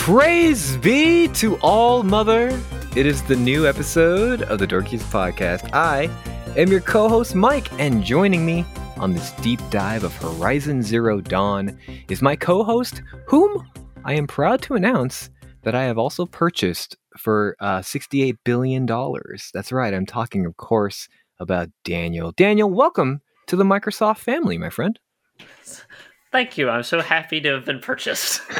Praise be to All Mother. It is the new episode of the Dorkiest Podcast. I am your co host, Mike, and joining me on this deep dive of Horizon Zero Dawn is my co host, whom I am proud to announce that I have also purchased for uh, $68 billion. That's right, I'm talking, of course, about Daniel. Daniel, welcome to the Microsoft family, my friend. Thank you. I'm so happy to have been purchased.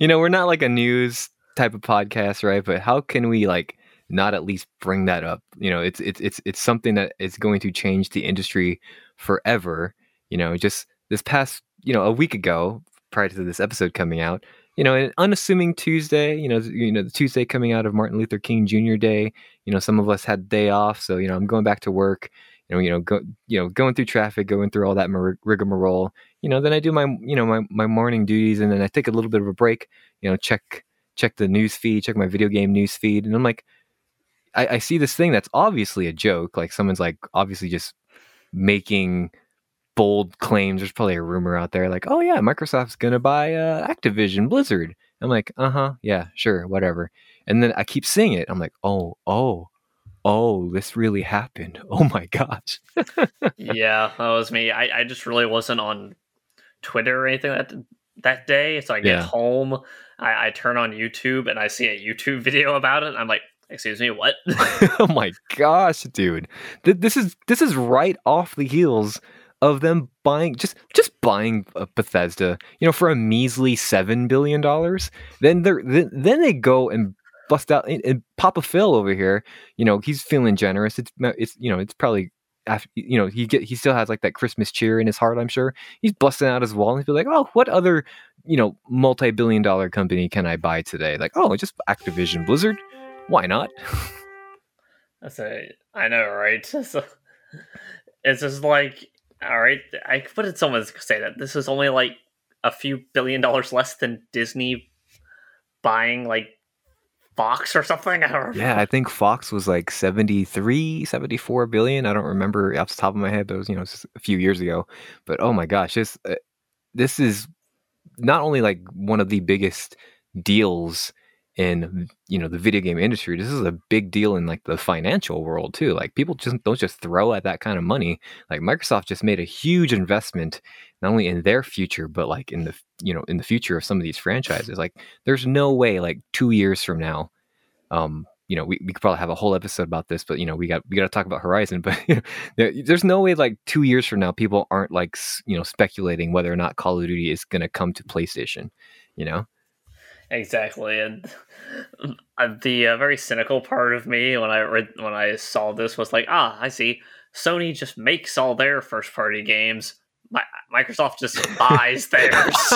you know, we're not like a news type of podcast, right? But how can we like not at least bring that up? You know, it's it's it's it's something that is going to change the industry forever. You know, just this past, you know, a week ago, prior to this episode coming out, you know, an unassuming Tuesday, you know, you know, the Tuesday coming out of Martin Luther King Jr. Day, you know, some of us had day off, so you know, I'm going back to work, you know, you know, go, you know, going through traffic, going through all that rigmarole, you know, then I do my, you know, my my morning duties, and then I take a little bit of a break, you know, check check the news feed, check my video game news feed, and I'm like, I, I see this thing that's obviously a joke, like someone's like obviously just making bold claims. There's probably a rumor out there like, oh yeah, Microsoft's gonna buy uh, Activision Blizzard. I'm like, uh huh, yeah, sure, whatever. And then I keep seeing it. I'm like, oh, oh, oh, this really happened. Oh my gosh. yeah, that was me. I, I just really wasn't on Twitter or anything that that day. So I get yeah. home, I, I turn on YouTube and I see a YouTube video about it. I'm like, excuse me, what? oh my gosh, dude. This is this is right off the heels of them buying just just buying Bethesda, you know, for a measly seven billion dollars. Then they then, then they go and bust out and, and Papa Phil over here. You know, he's feeling generous. It's it's you know it's probably after, you know he get he still has like that Christmas cheer in his heart. I'm sure he's busting out his wall and he's like, oh, what other you know multi-billion dollar company can I buy today? Like, oh, just Activision Blizzard. Why not? I a I know, right? So, it's just like all right, I what did someone say that this is only like a few billion dollars less than Disney buying like Fox or something? I don't. Yeah, I think Fox was like 73, 74 billion. I don't remember off the top of my head, but it was, you know, a few years ago. But oh my gosh, this uh, this is not only like one of the biggest deals in you know the video game industry this is a big deal in like the financial world too like people just don't just throw at that kind of money like microsoft just made a huge investment not only in their future but like in the you know in the future of some of these franchises like there's no way like two years from now um you know we, we could probably have a whole episode about this but you know we got we got to talk about horizon but you know, there's no way like two years from now people aren't like you know speculating whether or not call of duty is going to come to playstation you know Exactly, and uh, the uh, very cynical part of me when I read when I saw this was like, ah, I see. Sony just makes all their first party games. My, Microsoft just buys theirs.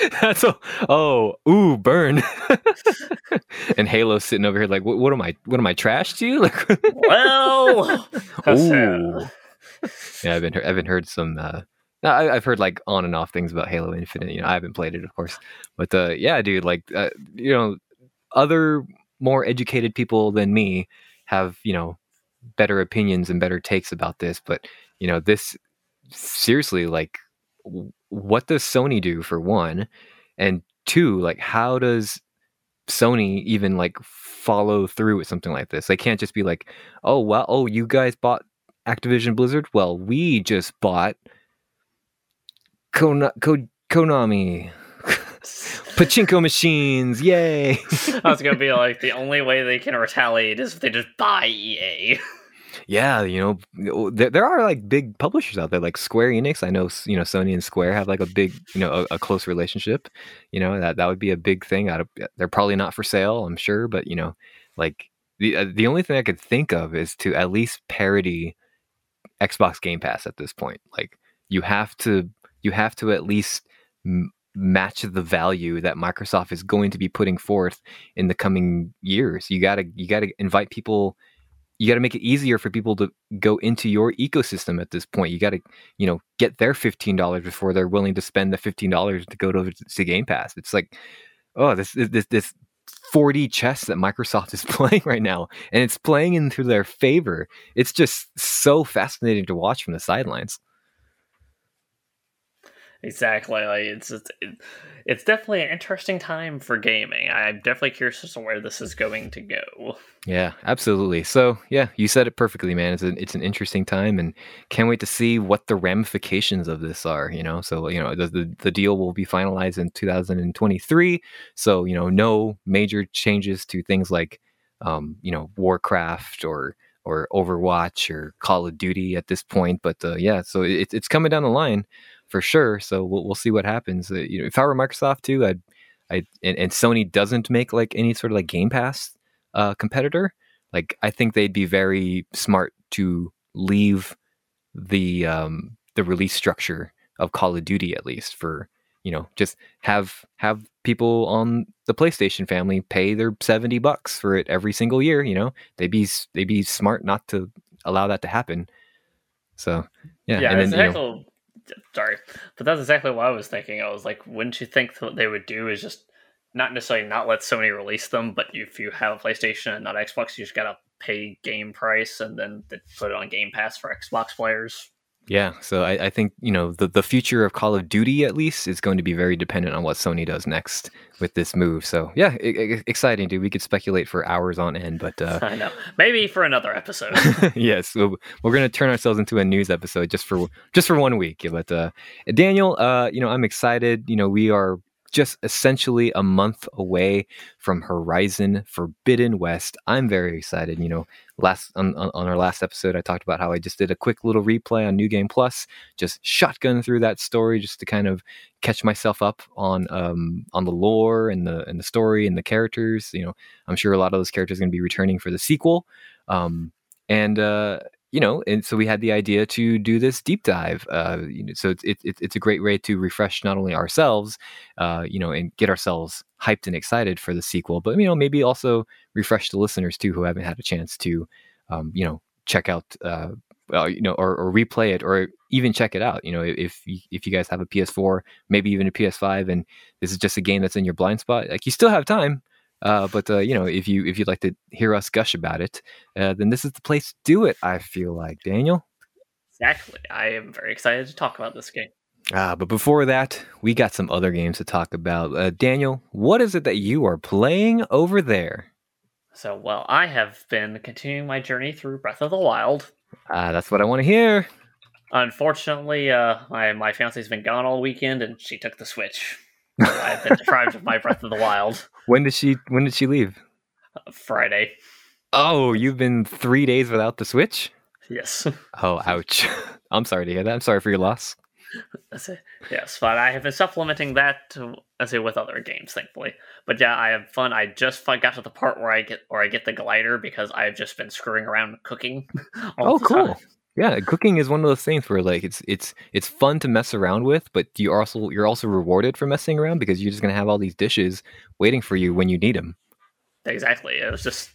That's a oh ooh burn. and Halo's sitting over here like, what, what am I? What am I trash to you? Like, well, ooh. yeah, I've been I've been heard some uh, I, have heard like on and off things about Halo Infinite. You know, I haven't played it, of course, but uh, yeah, dude, like uh, you know, other more educated people than me have you know better opinions and better takes about this. But you know, this seriously, like, what does Sony do for one, and two, like, how does Sony even like follow through with something like this? They can't just be like, oh well, oh you guys bought Activision Blizzard. Well, we just bought Kona, Ko, Konami. Pachinko machines, yay! I was gonna be like, the only way they can retaliate is if they just buy EA. Yeah, you know, there, there are like big publishers out there, like Square Enix. I know, you know, Sony and Square have like a big, you know, a, a close relationship. You know, that that would be a big thing. Out of, they're probably not for sale, I'm sure, but you know, like the uh, the only thing I could think of is to at least parody Xbox Game Pass at this point. Like, you have to you have to at least m- match the value that Microsoft is going to be putting forth in the coming years. You got to you got to invite people you got to make it easier for people to go into your ecosystem at this point. You got to, you know, get their $15 before they're willing to spend the $15 to go to, to Game Pass. It's like, oh, this this this 4D chess that Microsoft is playing right now, and it's playing into their favor. It's just so fascinating to watch from the sidelines. Exactly. Like it's it's, it's definitely an interesting time for gaming. I'm definitely curious as to where this is going to go. Yeah, absolutely. So yeah, you said it perfectly, man. It's an it's an interesting time, and can't wait to see what the ramifications of this are. You know, so you know the the, the deal will be finalized in 2023. So you know, no major changes to things like um, you know Warcraft or or Overwatch or Call of Duty at this point. But uh, yeah, so it, it's coming down the line for sure. So we'll, we'll see what happens. Uh, you know, if I were Microsoft too, I'd, I and, and, Sony doesn't make like any sort of like Game Pass uh, competitor. Like I think they'd be very smart to leave the um, the release structure of Call of Duty at least for you know just have have people on the PlayStation family pay their 70 bucks for it every single year you know they'd be they'd be smart not to allow that to happen so yeah yeah and then, you know, sorry, but that's exactly what I was thinking. I was like, wouldn't you think what they would do is just not necessarily not let Sony release them, but if you have a PlayStation and not Xbox, you just gotta pay game price and then they put it on Game Pass for Xbox players. Yeah, so I, I, think you know the the future of Call of Duty at least is going to be very dependent on what Sony does next with this move. So yeah, exciting, dude. We could speculate for hours on end, but uh, I know maybe for another episode. yes, we're, to turn ourselves into a news episode just for just for one week. But uh, Daniel, uh, you know, I'm excited. You know, we are just essentially a month away from Horizon Forbidden West. I'm very excited. You know, last on, on our last episode, I talked about how I just did a quick little replay on New Game Plus, just shotgun through that story just to kind of catch myself up on um, on the lore and the and the story and the characters. You know, I'm sure a lot of those characters are going to be returning for the sequel. Um, and uh, you know, and so we had the idea to do this deep dive. Uh, you know, so it's it, it, it's a great way to refresh not only ourselves, uh, you know, and get ourselves hyped and excited for the sequel, but you know, maybe also refresh the listeners too who haven't had a chance to, um, you know, check out, uh, well, you know, or, or replay it, or even check it out. You know, if if you guys have a PS4, maybe even a PS5, and this is just a game that's in your blind spot, like you still have time uh, but uh, you know, if you if you'd like to hear us gush about it, uh, then this is the place to do it. I feel like Daniel. Exactly. I am very excited to talk about this game. Ah, but before that, we got some other games to talk about. Uh, Daniel, what is it that you are playing over there? So, well, I have been continuing my journey through Breath of the Wild. Ah, that's what I want to hear. Unfortunately, uh, my my fiance's been gone all weekend, and she took the Switch. I've been deprived of my Breath of the Wild. When did she When did she leave? Uh, Friday. Oh, you've been three days without the Switch. Yes. Oh, ouch! I'm sorry to hear that. I'm sorry for your loss. yes, but I have been supplementing that, to, I say, with other games, thankfully. But yeah, I have fun. I just got to the part where I get where I get the glider because I've just been screwing around cooking. oh, cool! Time. Yeah, cooking is one of those things where like it's it's it's fun to mess around with, but you also you're also rewarded for messing around because you're just gonna have all these dishes waiting for you when you need them. Exactly. It was just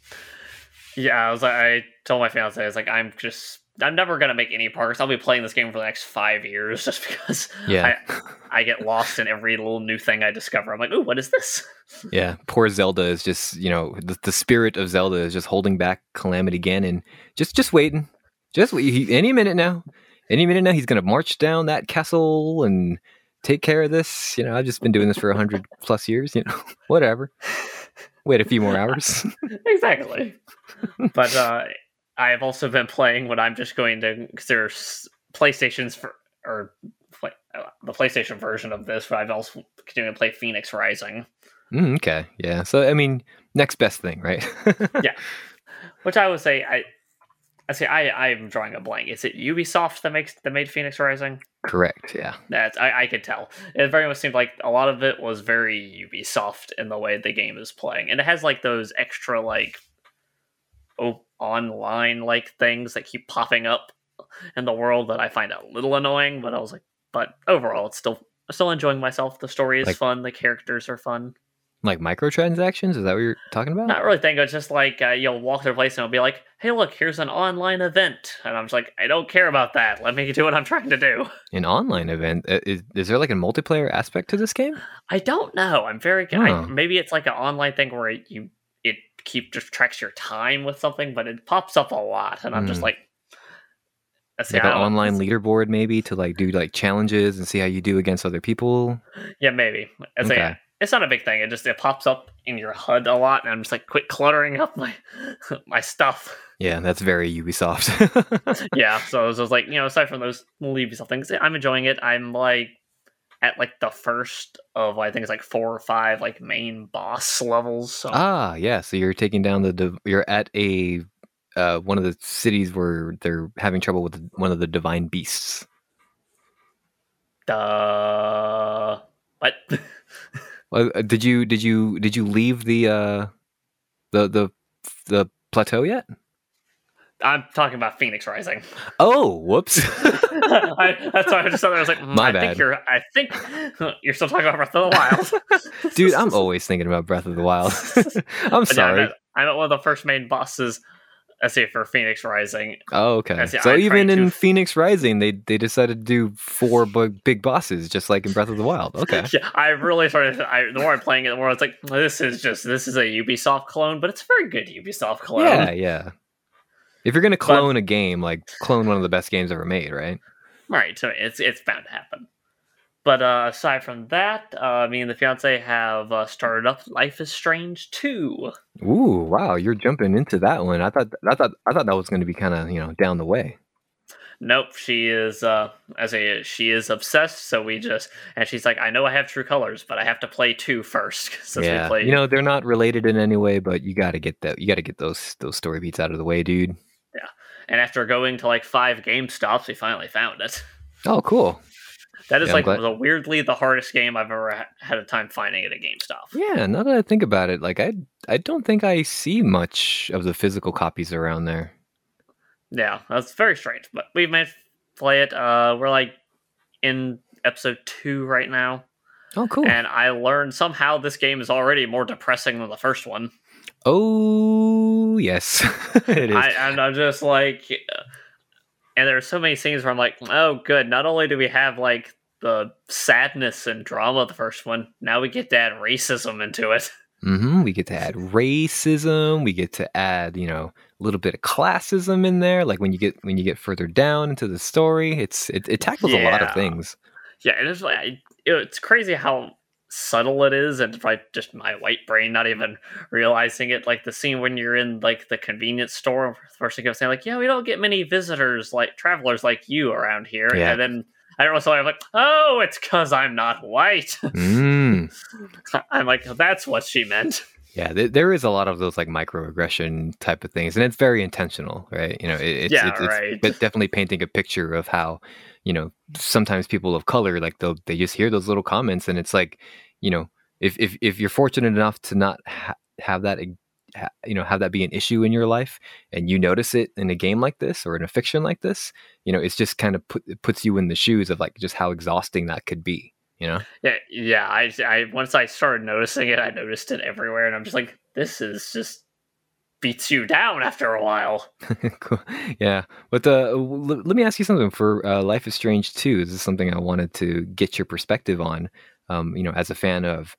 yeah. I was like, I told my fiance, I was like, I'm just I'm never gonna make any progress. I'll be playing this game for the next five years just because yeah I, I get lost in every little new thing I discover. I'm like, ooh, what is this? Yeah, poor Zelda is just you know the, the spirit of Zelda is just holding back Calamity Ganon, just just waiting, just he, any minute now, any minute now, he's going to march down that castle and take care of this. You know, I've just been doing this for a hundred plus years. You know, whatever. Wait a few more hours. exactly. But uh, I have also been playing what I'm just going to consider PlayStation's for or play, uh, the PlayStation version of this. But I've also continued to play Fenyx Rising. Mm, okay, yeah. So I mean, next best thing, right? yeah. Which I would say I I see. I I'm drawing a blank. Is it Ubisoft that makes that made Fenyx Rising? Correct. Yeah. That's I, I could tell. It very much seemed like a lot of it was very Ubisoft in the way the game is playing, and it has like those extra like oh online like things that keep popping up in the world that I find a little annoying. But I was like, but overall, it's still still enjoying myself. The story is like, fun. The characters are fun. Like microtransactions? Is that what you're talking about? Not really think it's just like uh, you'll walk through a place and it'll be like, hey, look, here's an online event. And I'm just like, I don't care about that. Let me do what I'm trying to do. An online event? Is, is there like a multiplayer aspect to this game? I don't know. I'm very, oh. I, maybe it's like an online thing where you, it keep just tracks your time with something, but it pops up a lot. And I'm mm. just hmm. like, see, like an I don't know. online leaderboard maybe to like do like challenges and see how you do against other people. Yeah, maybe. Okay. It's not a big thing. It just it pops up in your HUD a lot, and I'm just like, quit cluttering up my my stuff. Yeah, that's very Ubisoft. yeah, so it's was like you know, aside from those little Ubisoft things, I'm enjoying it. I'm like at like the first of I think it's like four or five like main boss levels. So ah, yeah. So you're taking down the div- you're at a uh, one of the cities where they're having trouble with one of the divine beasts. uh, what? Well, uh, did you did you did you leave the uh the the the plateau yet? I'm talking about Fenyx Rising. Oh, whoops. I, that's why I just thought I was like, mm, My I bad. think you're, I think you're still talking about Breath of the Wild, Dude, I'm always thinking about Breath of the Wild. I'm But yeah, sorry. I'm, I'm at one of the first main bosses. See for Fenyx Rising. Oh, okay. So I'm even in to- Fenyx Rising, they they decided to do four big, big bosses, just like in Breath of the Wild. Okay. Yeah, I really started. I, the more I'm playing it, the more it's like this is just this is a Ubisoft clone, but it's a very good Ubisoft clone. Yeah, yeah. If you're gonna clone a game, like clone one of the best games ever made, right? Right, so it's it's bound to happen. But uh, aside from that, uh, me and the fiance have uh, started up Life is Strange two. Ooh, wow! You're jumping into that one. I thought I thought I thought that was gonna be kind of you know down the way. Nope, she is uh, as a she is obsessed. So we just and she's like, I know I have True Colors, but I have to play two first. Yeah, we played, you know they're not related in any way, but you got to get that. You got to get those those story beats out of the way, dude. Yeah, and after going to like five GameStops, we finally found it. Oh, cool. That is Yeah, like the weirdly the hardest game I've ever ha- had a time finding at a GameStop. Yeah, now that I think about it, like I I don't think I see much of the physical copies around there. Yeah, that's very strange. But we've managed to play it. Uh, we're like in episode two right now, Oh, cool. and I learned somehow this game is already more depressing than the first one. oh, yes, it is. I, and I'm just like, uh, and there are so many scenes where I'm like, oh, good. Not only do we have like the sadness and drama of the first one, now we get to add racism into it. hmm We get to add racism. We get to add, you know, a little bit of classism in there. Like when you get when you get further down into the story, it's it, it tackles a lot of things. Yeah, and it is like it's crazy how subtle it is, and like just my white brain not even realizing it. Like the scene when you're in like the convenience store, first thing I was saying like, yeah, we don't get many visitors like travelers like you around here, Yeah. and then. I don't know, so I'm like, oh, it's because I'm not white. Mm. I'm like, that's what she meant. Yeah, th- there is a lot of those like microaggression type of things, and it's very intentional, right? You know, it, it's, Yeah, it's, it's but definitely painting a picture of how, you know, sometimes people of color like they they just hear those little comments, and it's like, you know, if if if you're fortunate enough to not ha- have that, ha- you know, have that be an issue in your life, and you notice it in a game like this or in a fiction like this, you know, it's just kind of put puts you in the shoes of like just how exhausting that could be, you know. Yeah, yeah. I, I once I started noticing it, I noticed it everywhere, and I'm just like, this is just beats you down after a while. cool. Yeah, but uh, l- let me ask you something. For uh, Life is Strange Two, this is something I wanted to get your perspective on. Um, you know, as a fan of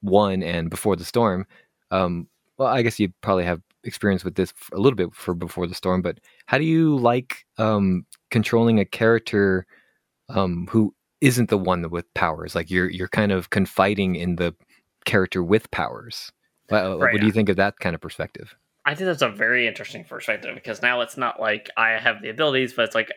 one and Before the Storm. Um, well, I guess you probably have experience with this a little bit for Before the Storm. But how do you like um, controlling a character um, who isn't the one with powers? Like you're you're kind of confiding in the character with powers. Uh, Right. What do you think of that kind of perspective? I think that's a very interesting perspective because now it's not like I have the abilities, but it's like,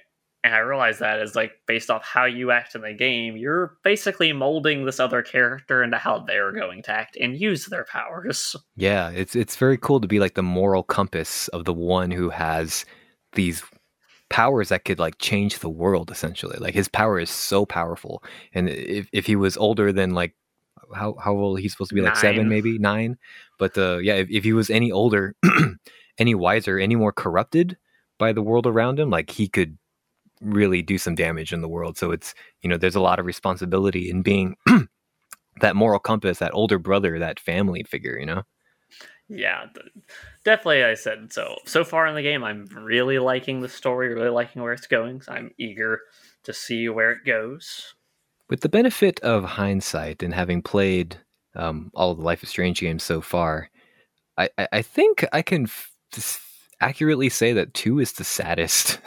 and I realize that is like based off how you act in the game, you're basically molding this other character into how they're going to act and use their powers. Yeah, it's it's very cool to be like the moral compass of the one who has these powers that could like change the world essentially. Like his power is so powerful. And if if he was older than like how how old he's supposed to be like seven maybe nine but uh yeah if, if he was any older any wiser any more corrupted by the world around him like he could really do some damage in the world so it's you know there's a lot of responsibility in being that moral compass that older brother that family figure you know Yeah, definitely. I said so. So far in the game, I'm really liking the story, really liking where it's going. So I'm eager to see where it goes. With the benefit of hindsight and having played um, all the Life is Strange games so far, I, I, I think I can f- accurately say that two is the saddest.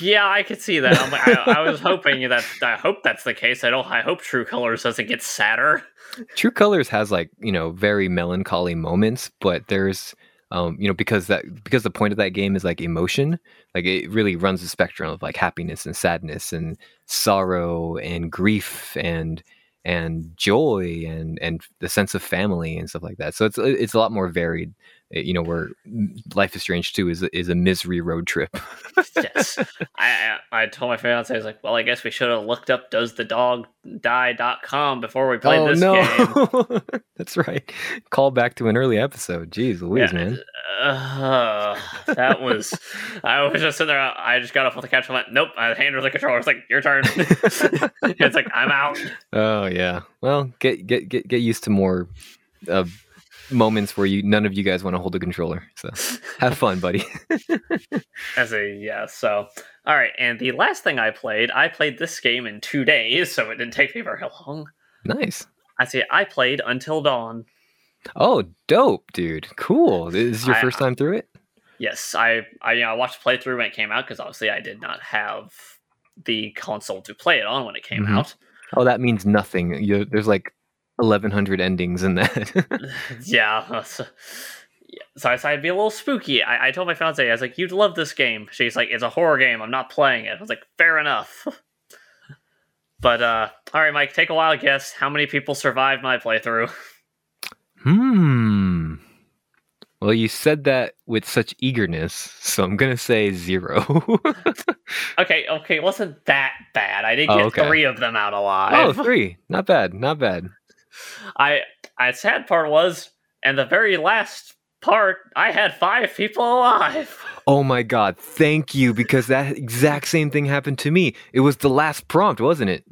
Yeah, I could see that. I'm, I, I was hoping that I hope that's the case. I don't. I hope True Colors doesn't get sadder. True Colors has like you know very melancholy moments, but there's um you know because that because the point of that game is like emotion, like it really runs the spectrum of like happiness and sadness and sorrow and grief and and joy and and the sense of family and stuff like that. So it's it's a lot more varied. Eh, You know, where Life is Strange two is a- is a misery road trip. yes. I, I told my fiance, I was like, well, I guess we should have looked up does the dog die.com before we played oh this no, game. that's right. Call back to an early episode. Jeez, Louise, Yeah. man. Uh, that was, I was just sitting there. I just got off the couch and went, nope, I handed the controller. It's like, your turn. it's like, I'm out. Oh yeah. Well, get get get get used to more uh, moments where you none of you guys want to hold a controller. So have fun, buddy. As a, yeah, so, all right. And the last thing I played, I played this game in two days, so it didn't take me very long. nice. I see, I played Until Dawn. Oh, dope, dude. Cool. This is your I- first time through it. Yes, I I, you know, I watched playthrough when it came out because obviously I did not have the console to play it on when it came Mhm. out. Oh, that means nothing. You, there's like 1,100 endings in that. yeah. So, so I decided it'd be a little spooky. I, I told my fiance, I was like, "You'd love this game." She's like, "It's a horror game. I'm not playing it." I was like, "Fair enough." but uh, all right, Mike, take a wild guess. How many people survived my playthrough? hmm. Well, you said that with such eagerness, so I'm gonna say zero. okay, okay, it wasn't that bad. I did Oh, get okay. three of them out oh, alive. three. Not bad. Not bad. I, I sad part was, and the very last part, I had five people alive. Oh my god, thank you because that exact same thing happened to me. It was the last prompt, wasn't it?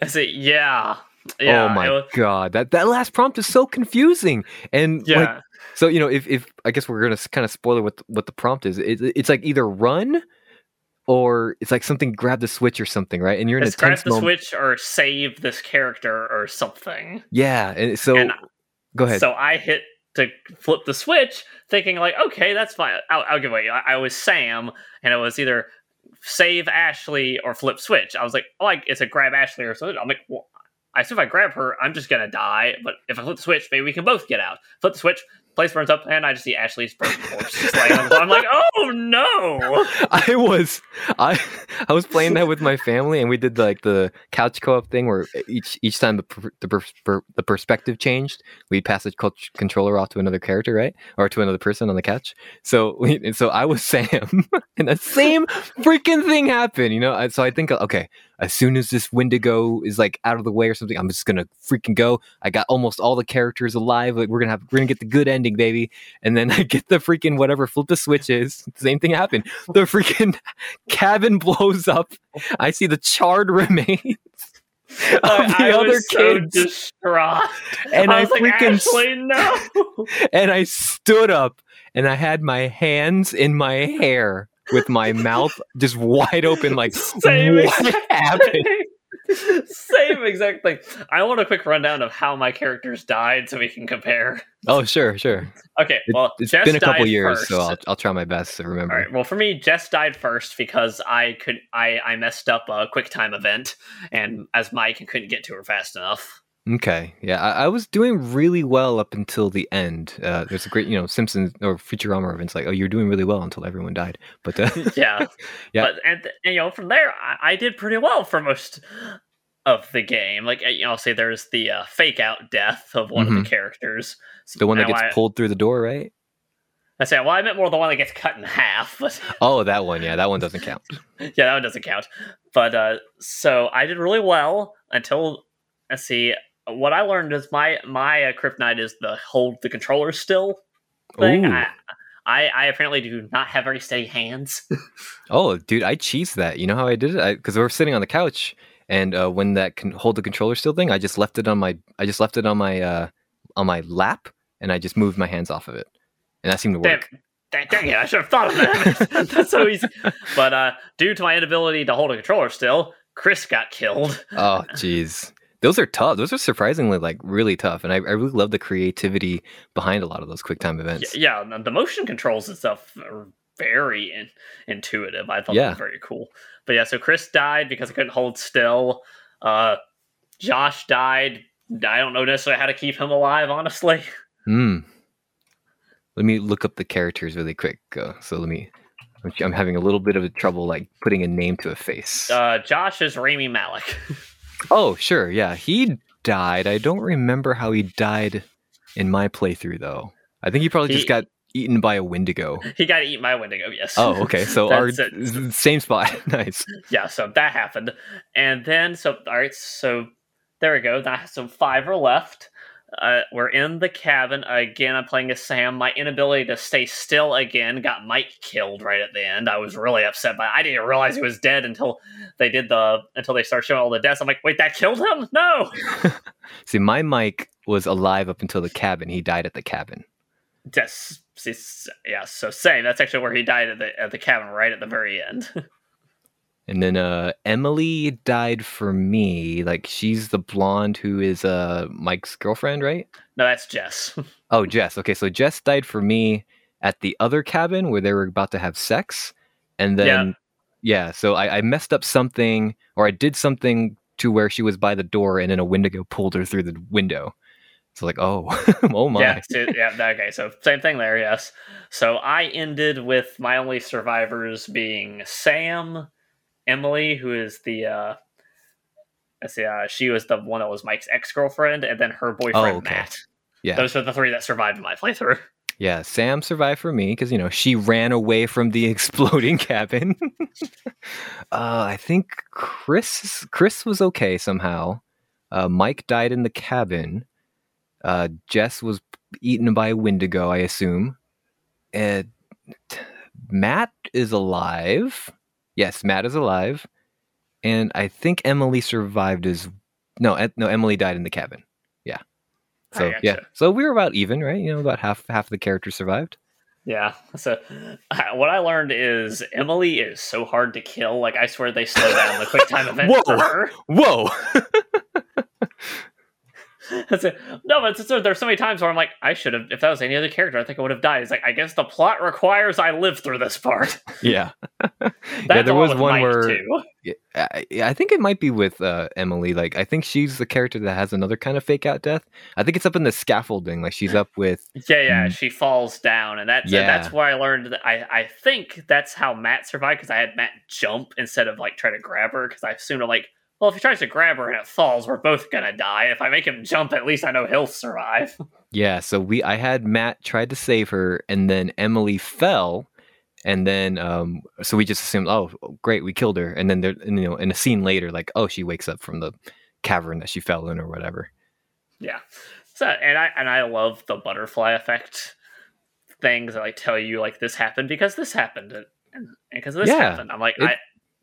I said, yeah, yeah. oh my was- god, that that last prompt is so confusing. And yeah. like so you know, if if I guess we're going to kind of spoil what what the prompt is. It, it's like either run or it's like something grab the switch or something, right? And you're in It's a grab the moment. switch or save this character or something. Yeah, and so And go ahead. So I hit to flip the switch, thinking like, okay, that's fine. I'll, I'll give away. I, I was Sam, and it was either save Ashley or flip switch. I was like, oh, like it's a grab Ashley or something. I'm like, well, I assume if I grab her, I'm just gonna die. But if I flip the switch, maybe we can both get out. Flip the switch, place burns up, and I just see Ashley's broken corpse just laying on the. I'm like, oh no! I was I I was playing that with my family, and we did like the couch co-op thing where each each time the per, the per, per- the perspective changed, we pass the co- controller off to another character, right, or to another person on the couch. So we, and so I was Sam, and the same freaking thing happened, you know. So I think okay, as soon as this Wendigo is like out of the way or something, I'm just gonna freaking go. I got almost all the characters alive. Like we're gonna have we're gonna get the good ending, baby. And then I get the freaking whatever flip the switches. Same thing happened. The freaking cabin blows up. I see the charred remains of the I other was so kids, distraught. and I, like, freaking Ashley, no. and I stood up and I had my hands in my hair with my mouth just wide open, like Same what happened? Same exact thing. I want a quick rundown of how my characters died so we can compare. Oh, sure, sure. Okay, well, It, has been a couple years, first. so I'll, I'll try my best to remember. All right. Well, for me, Jess died first because I could I I messed up a quick time event, and as Mike, couldn't get to her fast enough. Okay, yeah, I, I was doing really well up until the end. Uh, there's a great, you know, Simpsons or Futurama reference, like, "Oh, you're doing really well until everyone died." But uh, yeah, Yeah. But and, and, you know, from there, I, I did pretty well for most of the game. Like you know, I'll say there's the uh, fake out death of one of the characters. the one that gets I, pulled through the door, right? I say, well, I meant more the one that gets cut in half, but Oh, that one, yeah, that one doesn't count. yeah, that one doesn't count. But uh, so I did really well until let's see. What I learned is my my uh, kryptonite is the hold the controller still thing. I, I I apparently do not have very steady hands. Oh, dude, I cheesed that. You know how I did it? Because we were sitting on the couch, and uh, when that can hold the controller still thing, I just left it on my, I just left it on my, uh, on my lap, and I just moved my hands off of it, and that seemed to Damn, work. dang, dang it! I should have thought of that. That's so easy. But uh, due to my inability to hold a controller still, Chris got killed. Oh, jeez. Those are tough. Those are surprisingly like really tough, and I, I really love the creativity behind a lot of those quick time events. yeah, and the motion controls and stuff are very in, intuitive. I thought Yeah. that was very cool. But yeah, so Chris died because I couldn't hold still. Uh, Josh died. I don't know necessarily how to keep him alive, honestly. Hmm. Let me look up the characters really quick. Uh, so let me. I'm having a little bit of trouble like putting a name to a face. Uh, Josh is Rami Malek. oh, sure, yeah, he died. I don't remember how he died in my playthrough though. I think he probably just got eaten by a Wendigo. he got to eat my Wendigo, yes. Oh, okay. So our it. same spot. nice. yeah, so that happened. And then, so, all right, so there we go. That, so five are left. Uh, we're in the cabin. Again, I'm playing as Sam. My inability to stay still again got Mike killed right at the end. I was really upset by I didn't realize he was dead until they did the until they started showing all the deaths. I'm like, wait, that killed him? No. See, my Mike was alive up until the cabin. He died at the cabin. Yes, s- yeah. So same. That's actually where he died at the at the cabin, right at the very end. And then uh Emily died for me. Like she's the blonde who is uh Mike's girlfriend, right? no, that's Jess. Oh, Jess. Okay, so Jess died for me at the other cabin where they were about to have sex. And then yeah, so I, I messed up something or I did something to where she was by the door and then a Wendigo pulled her through the window. So like, oh, oh my. Yeah, so- yeah. Okay, so same thing there. Yes. So I ended with my only survivors being Sam, Emily, who is the. uh Let's see, uh, she was the one that was Mike's ex girlfriend, and then her boyfriend Oh, okay. Matt. Yeah. Those are the three that survived my playthrough. Yeah, Sam survived for me because you know she ran away from the exploding cabin. uh, I think Chris Chris was okay somehow. Uh, Mike died in the cabin. Uh, Jess was eaten by a Wendigo, I assume. And Matt is alive. Yes, Matt is alive, and I think Emily survived as no, no. Emily died in the cabin. Yeah. So yeah, so we were about even, right? You know, about half half of the characters survived. Yeah. So uh, what I learned is Emily is so hard to kill. Like I swear they slow down the quick time event Whoa. for her. Whoa! That's it. No, but there's so many times where I'm like, I should have. If that was any other character, I think I would have died. It's like I guess the plot requires I live through this part. yeah. Yeah, there was one Mike, where I, I think it might be with uh, Emily. Like, I think she's the character that has another kind of fake out death. I think it's up in the scaffolding. Like, she's up with. Yeah, yeah, Mm. she falls down, and that's Yeah. and that's where I learned that I I think that's how Matt survived because I had Matt jump instead of like try to grab her because I assumed like, well, if he tries to grab her and it falls, we're both gonna die. If I make him jump, at least I know he'll survive. Yeah, so we. I had Matt tried to save her, and then Emily fell, and then um, so we just assumed, oh, great, we killed her, and then there, and, you know, in a scene later, like, oh, she wakes up from the cavern that she fell in or whatever. Yeah. So and I and I love the butterfly effect things that like tell you like this happened because this happened and because this Yeah, happened. I'm like it- I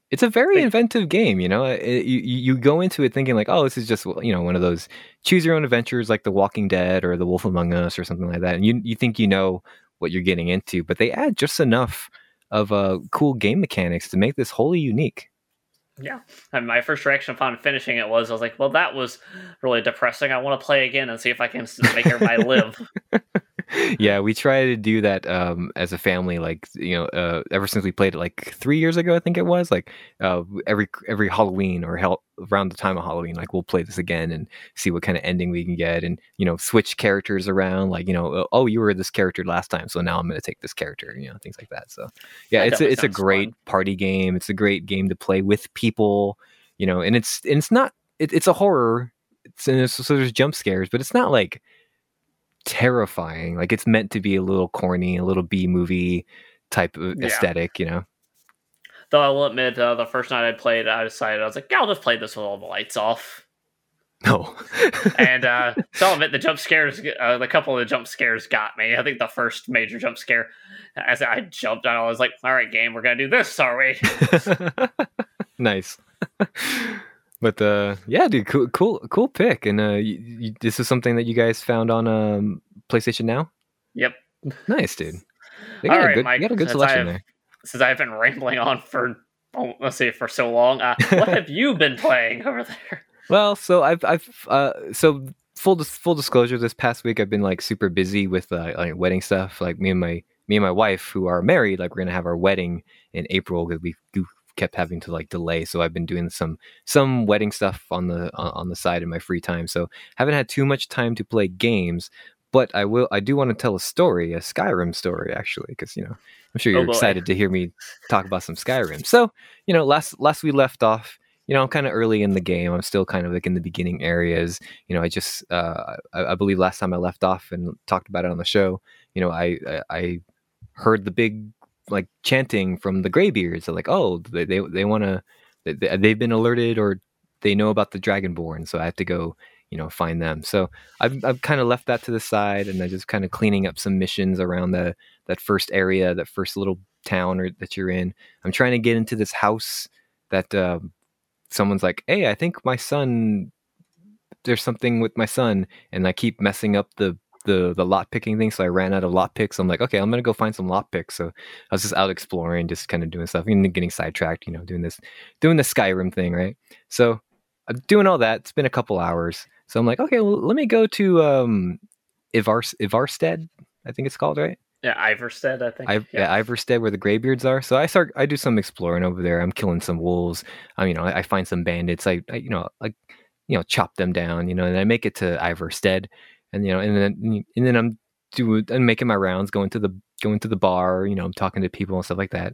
It's a very inventive game, you know. It, you you go into it thinking like, oh, this is just you know one of those choose your own adventures like The Walking Dead or The Wolf Among Us or something like that, and you you think you know what you're getting into, but they add just enough of uh, cool game mechanics to make this wholly unique. yeah. And my first reaction upon finishing it was I was like, well, that was really depressing. I want to play again and see if I can make everybody live. yeah, we try to do that um, as a family. Like you know, uh, ever since we played it like three years ago, I think it was. Like uh, every every Halloween or hell, around the time of Halloween, like we'll play this again and see what kind of ending we can get, and you know, switch characters around. Like you know, oh, you were this character last time, so now I'm going to take this character. You know, things like that. So yeah, That it's a, it's a great fun. party game. It's a great game to play with people. You know, and it's and it's not it, it's a horror. It's, and it's, so there's jump scares, but it's not like terrifying. Like it's meant to be a little corny, a little B movie type of Yeah. aesthetic, you know. Though I will admit, uh, the first night I played, I decided I was like, yeah, I'll just play this with all the lights off. No. And uh, so I'll admit the jump scares, uh, the couple of the jump scares got me. I think the first major jump scare, as I jumped on, I was like, all right, game, we're gonna do this, are we? nice. but uh yeah, dude, cool cool cool pick. And uh you, you, this is something that you guys found on um PlayStation Now? Yep. Nice, dude. They All got a right, good, Mike, you got a good selection I've- there. Since I've been rambling on for, oh, let's see, for so long, uh, what have you been playing over there? Well, so I've I've uh so full full disclosure this past week I've been like super busy with uh, like wedding stuff like me and my me and my wife, who are married, like we're gonna have our wedding in April because we kept having to like delay. So I've been doing some some wedding stuff on the on the side in my free time. So haven't had too much time to play games. But I will. I do want to tell a story, a Skyrim story, actually, because you know I'm sure you're oh excited to hear me talk about some Skyrim. So you know, last last we left off, you know, I'm kind of early in the game. I'm still kind of like in the beginning areas. You know, I just, uh, I, I, believe last time I left off and talked about it on the show, you know, I, I, I heard the big like chanting from the Greybeards They're like, oh, they, they, they want to, they, they've been alerted or they know about the Dragonborn. So I have to go, you know, find them. So I've, I've kind of left that to the side and i'm just kind of cleaning up some missions around the, that first area, that first little town or that you're in. I'm trying to get into this house that, uh, someone's like, "Hey, I think my son there's something with my son," and I keep messing up the the the lot picking thing. So I ran out of lot picks. I'm like, okay, I'm gonna go find some lot picks. So I was just out exploring, just kind of doing stuff, and getting sidetracked. You know, doing this doing the Skyrim thing, right? So I'm doing all that. It's been a couple hours. So I'm like, okay, well, let me go to um, Ivar Ivarstead. I think it's called right. Yeah, Ivarstead, I think. I, yeah. yeah, Ivarstead, where the Greybeards are. So I start, I do some exploring over there. I'm killing some wolves. I, you know, I, I find some bandits. I, I, you know, like, you know, chop them down. You know, and I make it to Ivarstead, and you know, and then and then I'm doing, I'm making my rounds, going to the going to the bar. You know, I'm talking to people and stuff like that.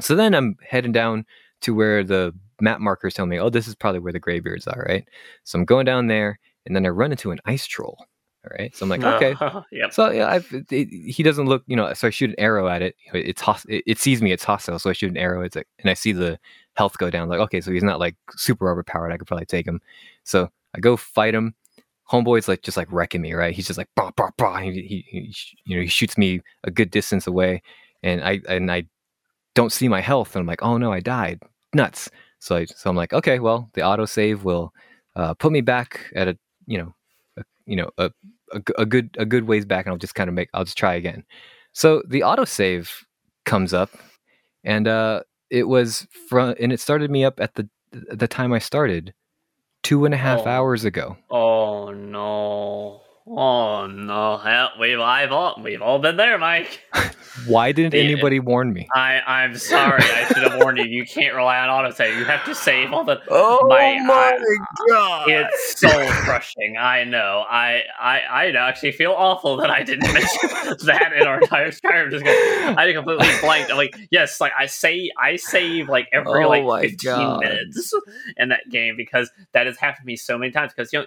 So then I'm heading down to where the map markers tell me, oh, this is probably where the Greybeards are, right? So I'm going down there, and then I run into an ice troll all right. So I'm like, okay. Yep. So yeah, I've, it, he doesn't look, you know. So I shoot an arrow at it. It's it, it, sees me. It's hostile. So I shoot an arrow. It's like, and I see the health go down. Like, okay, so he's not like super overpowered. I could probably take him. So I go fight him. Homeboy's like just like wrecking me. Right. He's just like, bah, bah, bah. He, he, you know, he shoots me a good distance away, and I and I don't see my health, and I'm like, oh no, I died. Nuts. So I, so I'm like, okay, well, the autosave will uh, put me back at a you know you know a, a, a good a good ways back, and I'll just kind of make I'll just try again. So the autosave comes up, and uh, it was from and it started me up at the the time I started two and a half oh. hours ago. Oh no. Oh no! we've I've all we've all been there, Mike. Why didn't the, anybody warn me? I I'm sorry. I should have warned you. You can't rely on autosave. You have to save all the. Oh my, my I, god! It's soul crushing. I know. I I I actually feel awful that I didn't mention that in our entire Skyrim discussion. I completely blanked. I'm like, yes, like I say, I save like every oh like 15 god. minutes in that game because that has happened to me so many times. Because you know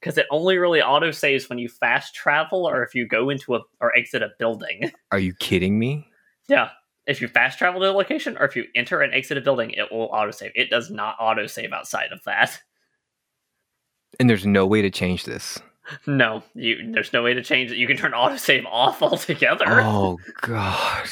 because it only really auto saves when you fast travel or if you go into a or exit a building. Are you kidding me? Yeah. If you fast travel to a location or if you enter and exit a building, it will auto save. It does not auto save outside of that. And there's no way to change this. No, you there's no way to change it. You can turn autosave off altogether. Oh god.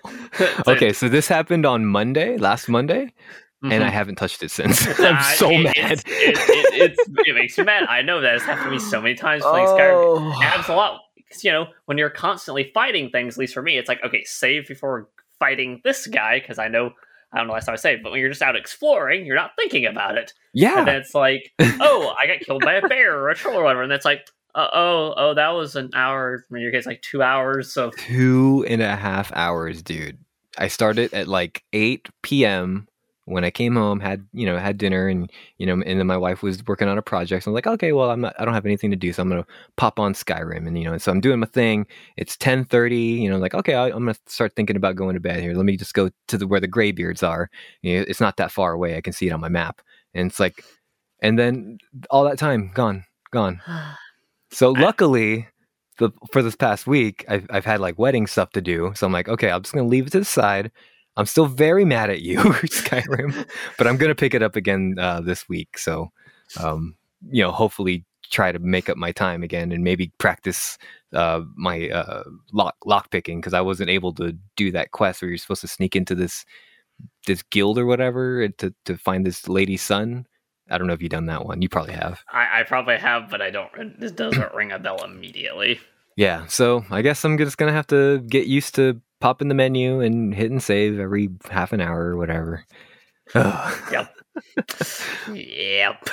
okay, so this happened on Monday, last Monday. Mm-hmm. and I mm-hmm. haven't touched it since. I'm so it, mad. It, it, it, makes me mad. I know that has happened to me so many times playing oh. Skyrim. It happens a lot because you know when you're constantly fighting things. At least for me, it's like okay, save before fighting this guy because I know I don't know last time I saved. But when you're just out exploring, you're not thinking about it. Yeah, and it's like, oh, I got killed by a bear or a troll or whatever, and that's like. Uh, oh, oh, that was an hour. In your case, like two hours. So two and a half hours, dude. I started at like 8 p.m when I came home, had you know had dinner, and you know, and then my wife was working on a project. So I'm like, okay, well, I'm not, I don't have anything to do, so I'm gonna pop on Skyrim, and you know, and so I'm doing my thing. It's 10:30, you know, like okay, I, am gonna start thinking about going to bed here. Let me just go to the where the Greybeards are. You know, it's not that far away. I can see it on my map, and it's like, and then all that time gone, gone. So luckily. The, for this past week, I've, I've had like wedding stuff to do. So I'm like, okay, I'm just going to leave it to the side. I'm still very mad at you, Skyrim, but I'm gonna pick it up again uh, this week. So, um, you know, hopefully try to make up my time again and maybe practice uh, my uh, lock lock picking because I wasn't able to do that quest where you're supposed to sneak into this this guild or whatever to to find this lady's son. I don't know if you've done that one. You probably have. I, I probably have, but I don't. This doesn't ring a bell immediately. Yeah, so I guess I'm just gonna have to get used to popping the menu and hitting save every half an hour or whatever. yep. yep.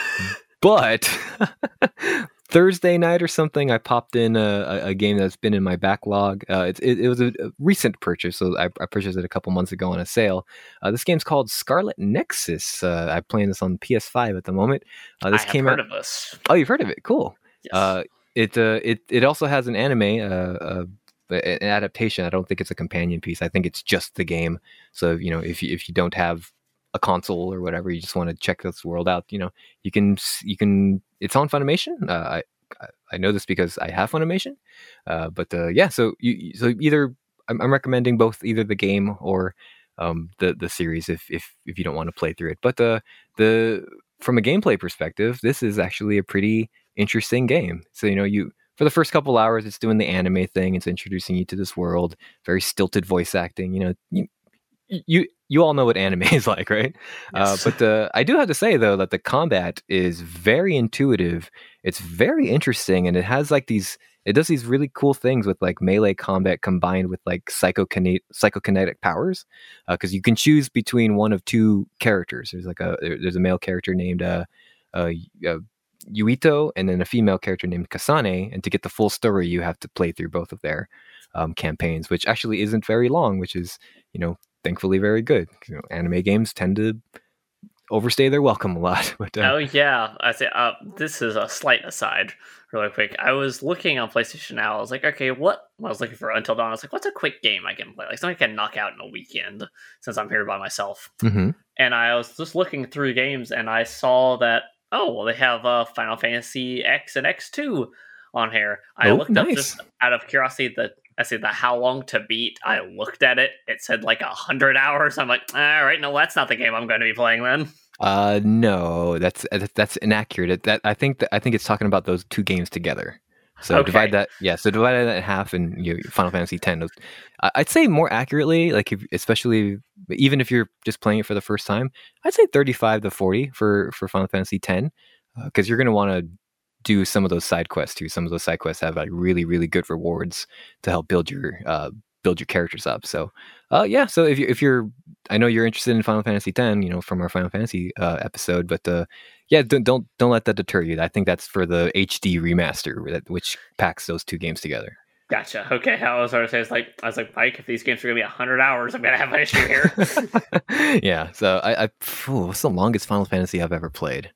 But Thursday night or something, I popped in a, a game that's been in my backlog. Uh, it, it, it, was a, a, recent purchase, so I, I, purchased it a couple months ago on a sale. Uh, this game's called Scarlet Nexus. Uh, I'm playing this on PS5 at the moment. Uh, this came out. of this. Oh, you've heard of it? Cool. Yes. Uh, it uh, it it also has an anime, uh, an adaptation. I don't think it's a companion piece. I think it's just the game. So you know, if you if you don't have a console or whatever, you just want to check this world out. You know, you can you can. It's on Funimation. Uh, I I know this because I have Funimation. Uh, but uh, yeah, so you so either I'm, I'm, recommending both either the game or um, the the series if if if you don't want to play through it. But the the from a gameplay perspective, this is actually a pretty interesting game. So you know you for the first couple hours, it's doing the anime thing. It's introducing you to this world. Very stilted voice acting. You know, you, you you all know what anime is like, right? Uh, yes. Uh, but the, I do have to say though that the combat is very intuitive. It's very interesting, and it has like these. It does these really cool things with like melee combat combined with like psychokinetic psychokinetic powers, because uh, you can choose between one of two characters. There's like a there's a male character named uh, uh, uh Yuito, and then a female character named Kasane. And to get the full story, you have to play through both of their um, campaigns, which actually isn't very long, which is you know thankfully very good. You know, anime games tend to overstay their welcome a lot. But uh, oh yeah, I say uh, this is a slight aside, really quick. I was looking on PlayStation Now. I was like, okay, what? I was looking for Until Dawn. I was like, what's a quick game I can play? Like something I can knock out in a weekend since I'm here by myself. Mm-hmm. And I was just looking through games, and I saw that oh well, they have uh, Final Fantasy X and X two on here. I oh, looked nice. up just out of curiosity the I see the how long to beat. I looked at it. It said like a hundred hours. I'm like, all right, no, that's not the game I'm going to be playing then. Uh, no, that's that's inaccurate. That I think that I think it's talking about those two games together. So okay. divide that, yeah. So divide that in half, and you know, Final Fantasy X. I'd say more accurately, like if, especially even if you're just playing it for the first time, I'd say 35 to 40 for for Final Fantasy X, because uh, you're going to want to do some of those side quests too. Some of those side quests have like really, really good rewards to help build your uh, build your characters up. So, uh, yeah. So if you if you're, I know you're interested in Final Fantasy X, you know, from our Final Fantasy uh, episode, but uh, yeah, don't, don't don't let that deter you. I think that's for the HD remaster, which packs those two games together. Gotcha. Okay. I was sort of like I was like, Mike, if these games are gonna be hundred hours, I'm gonna have an issue here. yeah. So I, I phew, what's the longest Final Fantasy I've ever played?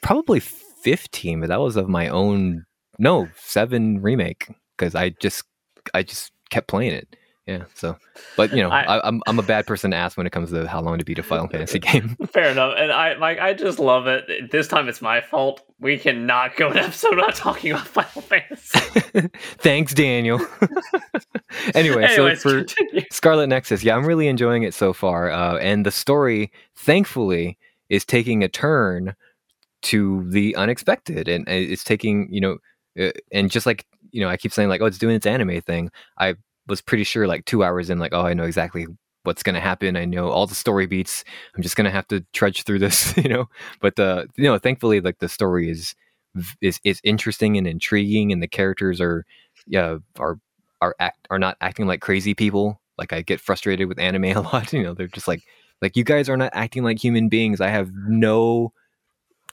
Probably 15, but that was of my own no, 7 remake cuz I just I just kept playing it. Yeah, so but you know, I, am I'm, I'm a bad person to ask when it comes to how long to beat a Final Fantasy game. Fair enough, and I like I just love it. This time it's my fault. We cannot go an episode without talking about Final Fantasy. Thanks, Daniel. anyway, Anyways, so for continue. Scarlet Nexus, yeah, I'm really enjoying it so far, uh, and the story, thankfully, is taking a turn to the unexpected and it's taking you know uh, and just like you know i keep saying like oh it's doing its anime thing i was pretty sure like two hours in like oh i know exactly what's going to happen. I know all the story beats. I'm just going to have to trudge through this you know? But uh you know thankfully like the story is is is interesting and intriguing and the characters are yeah are are act are not acting like crazy people. Like i get frustrated with anime a lot you know? They're just like like you guys are not acting like human beings. I have no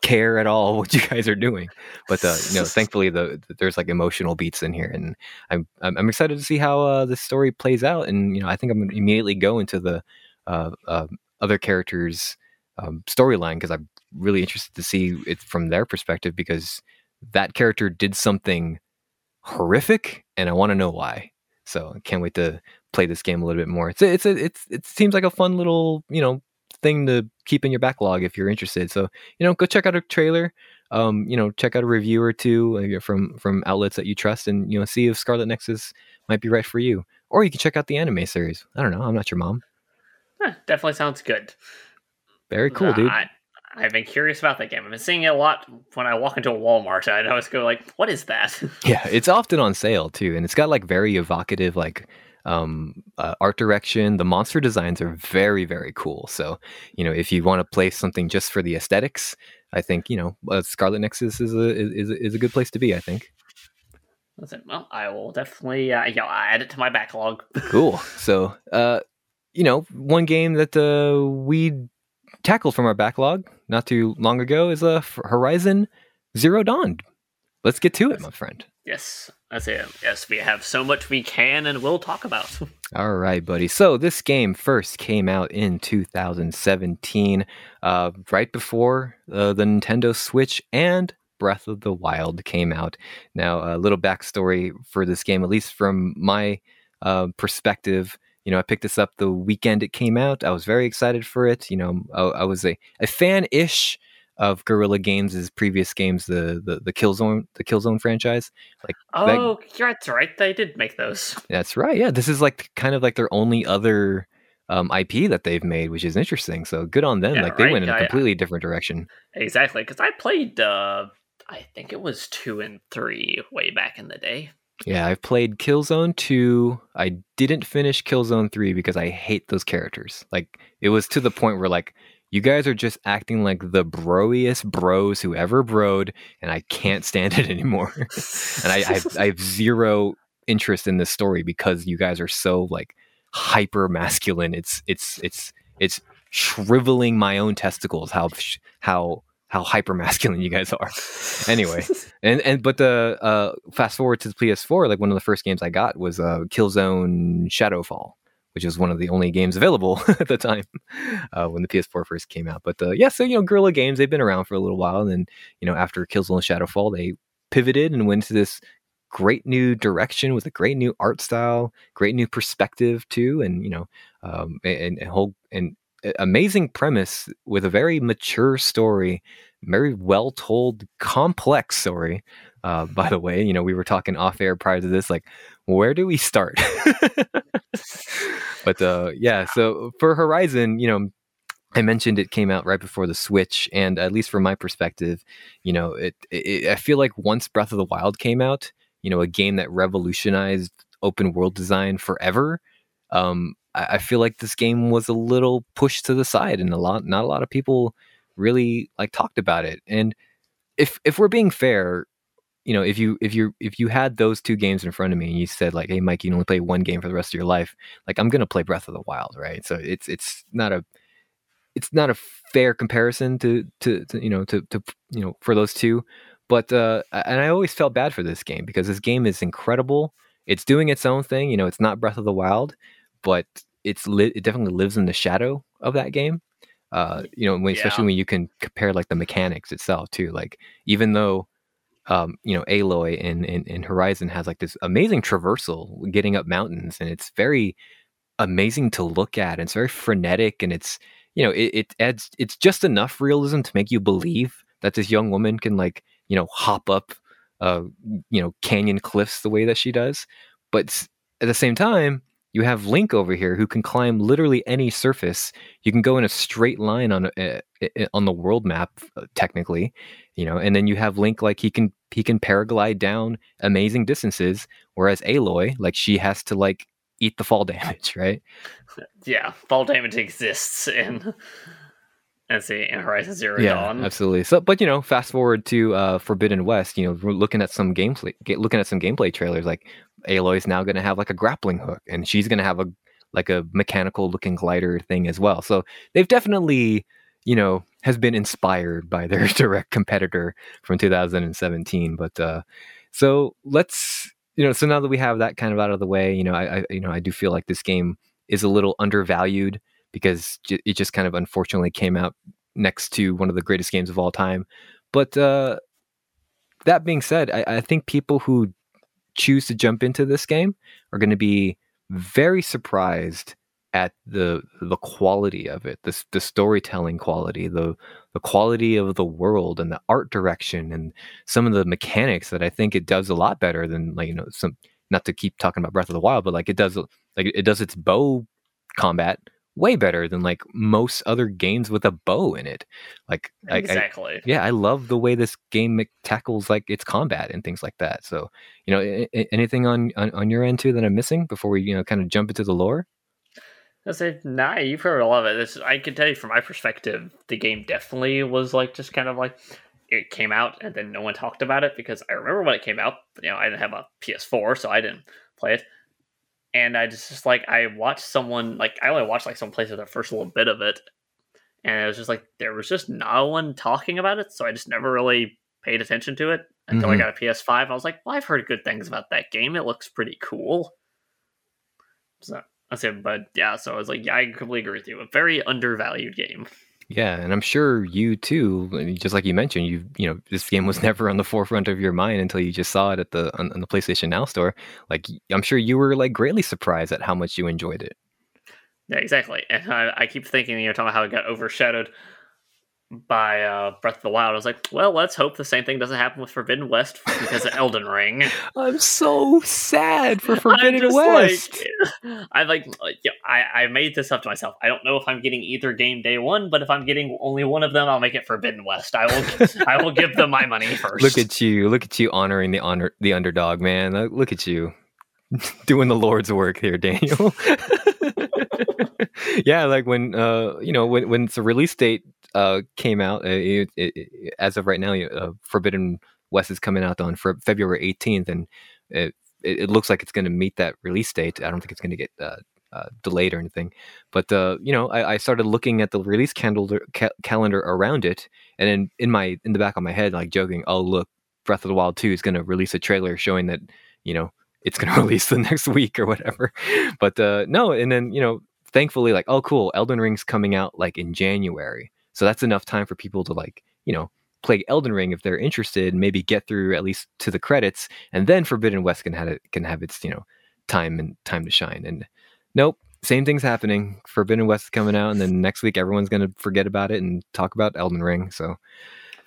care at all what you guys are doing. But uh, you know, thankfully, the, the, there's like emotional beats in here, and I'm I'm, I'm excited to see how uh, this story plays out. And you know, I think I'm gonna immediately go into the uh, uh, other characters' um, storyline because I'm really interested to see it from their perspective because that character did something horrific, and I want to know why. So I can't wait to play this game a little bit more. It's a, it's a, it's it seems like a fun little you know thing to keep in your backlog if you're interested. So you know, go check out a trailer. Um, you know, check out a review or two uh, from from outlets that you trust, and you know, see if Scarlet Nexus might be right for you. Or you can check out the anime series. I don't know. I'm not your mom. Huh, definitely sounds good. Very cool, uh, dude. I, I've been curious about that game. I've been seeing it a lot when I walk into a Walmart. I always go like, "What is that?" yeah, it's often on sale too, and it's got like very evocative like um, uh, art direction. The monster designs are very, very cool. So, you know, if you want to play something just for the aesthetics, I think you know uh, Scarlet Nexus is a is is a good place to be. I think. Listen, well, I will definitely uh, yeah, I'll add it to my backlog. cool. So, uh, you know, one game that uh, we tackled from our backlog not too long ago is uh, Horizon Zero Dawn. let's get to it, my friend. Yes, that's it. Yes, we have so much we can and will talk about. All right, buddy. So this game first came out in 2017, uh, right before uh, the Nintendo Switch and Breath of the Wild came out. Now, a little backstory for this game, at least from my uh, perspective. You know, I picked this up the weekend it came out. I was very excited for it. You know, I, I was a, a fan ish of Guerrilla Games' previous games, the the the Killzone the Killzone franchise. Like oh, that, that's right, they did make those. That's right. Yeah, this is like kind of like their only other um, IP that they've made, which is interesting. So good on them. Yeah, like they right? went in a completely different direction. Exactly, because I played. Uh, I think it was two and three way back in the day. Yeah, I've played Killzone 2. I didn't finish Killzone 3 because I hate those characters. Like it was to the point where like you guys are just acting like the broiest bros who ever broed, and I can't stand it anymore. and I, I, have, I have zero interest in this story because you guys are so like hyper masculine. It's it's it's it's shriveling my own testicles. How how how hyper masculine you guys are. anyway, and and but the uh, fast forward to the PS4, like one of the first games I got was uh, Killzone Shadowfall which was one of the only games available at the time uh, when the PS4 first came out. But uh, yeah, so you know, Guerrilla Games they've been around for a little while, and then you know after Killzone Shadowfall, they pivoted and went to this great new direction with a great new art style, great new perspective too, and you know, um, and, and whole and amazing premise with a very mature story, very well told, complex story. Uh, by the way, you know, we were talking off air prior to this, like, where do we start? but uh, yeah, so for Horizon, you know, I mentioned it came out right before the Switch, and at least from my perspective, you know, it, it, I feel like once Breath of the Wild came out, you know, a game that revolutionized open world design forever. Um, I, I feel like this game was a little pushed to the side, and a lot, not a lot of people really like talked about it. And if if we're being fair, you know, if you if you if you had those two games in front of me and you said like, "Hey, Mike, you can only play one game for the rest of your life," like I'm gonna play Breath of the Wild, right? So it's it's not a it's not a fair comparison to to, to you know to to you know for those two, but uh, and I always felt bad for this game because this game is incredible. It's doing its own thing, you know. It's not Breath of the Wild, but it's li- it definitely lives in the shadow of that game. Uh, you know, when, especially yeah. when you can compare like the mechanics itself too. Like even though um, you know, Aloy in, in, in Horizon has like this amazing traversal getting up mountains, and it's very amazing to look at. And it's very frenetic, and it's you know, it, it adds it's just enough realism to make you believe that this young woman can like you know hop up, uh, you know, canyon cliffs the way that she does. But at the same time, you have Link over here who can climb literally any surface. You can go in a straight line on uh, on the world map, uh, technically, you know. And then you have Link like he can he can paraglide down amazing distances, whereas Aloy like she has to like eat the fall damage, right? Yeah, fall damage exists in and see in Horizon Zero yeah, Dawn. Absolutely. So, but you know, fast forward to uh, Forbidden West. You know, we're looking at some gameplay, looking at some gameplay trailers. Like Aloy's now going to have like a grappling hook, and she's going to have a like a mechanical looking glider thing as well. So they've definitely, you know, has been inspired by their direct competitor from 2017. But uh, so let's, you know, so now that we have that kind of out of the way, you know, I, I you know, I do feel like this game is a little undervalued because it just kind of unfortunately came out next to one of the greatest games of all time. But uh, that being said, I, I think people who choose to jump into this game are going to be very surprised at the the quality of it, the the storytelling quality, the the quality of the world and the art direction and some of the mechanics that I think it does a lot better than like you know some not to keep talking about Breath of the Wild, but like it does like it does its bow combat way better than like most other games with a bow in it. Like exactly. I, yeah, I love the way this game tackles like its combat and things like that. So, you know, anything on, on, on your end too that I'm missing before we, you know, kind of jump into the lore? I say, nah, a lot of it. This, I can tell you from my perspective, the game definitely was like just kind of like it came out and then no one talked about it because I remember when it came out. You know, I didn't have a PS4, so I didn't play it and I just, just like I watched someone like I only watched like some play the first little bit of it, and it was just like there was just no one talking about it, so I just never really paid attention to it until Mhm. I got a PS5. I was like, well, I've heard good things about that game. It looks pretty cool. So I said, but yeah, so I was like, yeah, I completely agree with you. A very undervalued game. Yeah, and I'm sure you too, just like you mentioned, you you know this game was never on the forefront of your mind until you just saw it at the on, on the PlayStation Now store. Like I'm sure you were like greatly surprised at how much you enjoyed it. Yeah, exactly. And I, I keep thinking, you're talking about how it got overshadowed by uh, Breath of the Wild. I was like, well, let's hope the same thing doesn't happen with Forbidden West because of Elden Ring. I'm so sad for Forbidden West. Like, I like, yeah, I, I made this up to myself. I don't know if I'm getting either game day one, but if I'm getting only one of them, I'll make it Forbidden West. I will, I will give them my money first. Look at you, look at you honoring the honor the underdog, man. Look, look at you doing the Lord's work here, Daniel. yeah, like when uh you know when when the release date uh came out, it, it, it- as of right now, uh, Forbidden West is coming out on February 18th, and it it, looks like it's going to meet that release date. I don't think it's going to get uh, uh, delayed or anything. But uh, you know, I, I started looking at the release calendar ca- calendar around it, and then in my in the back of my head, like joking, oh look, Breath of the Wild 2 is going to release a trailer showing that you know it's going to release the next week or whatever. But uh, no, and then you know, thankfully, like oh cool, Elden Ring's coming out like in January, so that's enough time for people to like you know play Elden Ring if they're interested, maybe get through at least to the credits, and then Forbidden West can have it can have its you know time and time to shine. And nope, same thing's happening. Forbidden West is coming out, and then next week everyone's gonna forget about it and talk about Elden Ring. So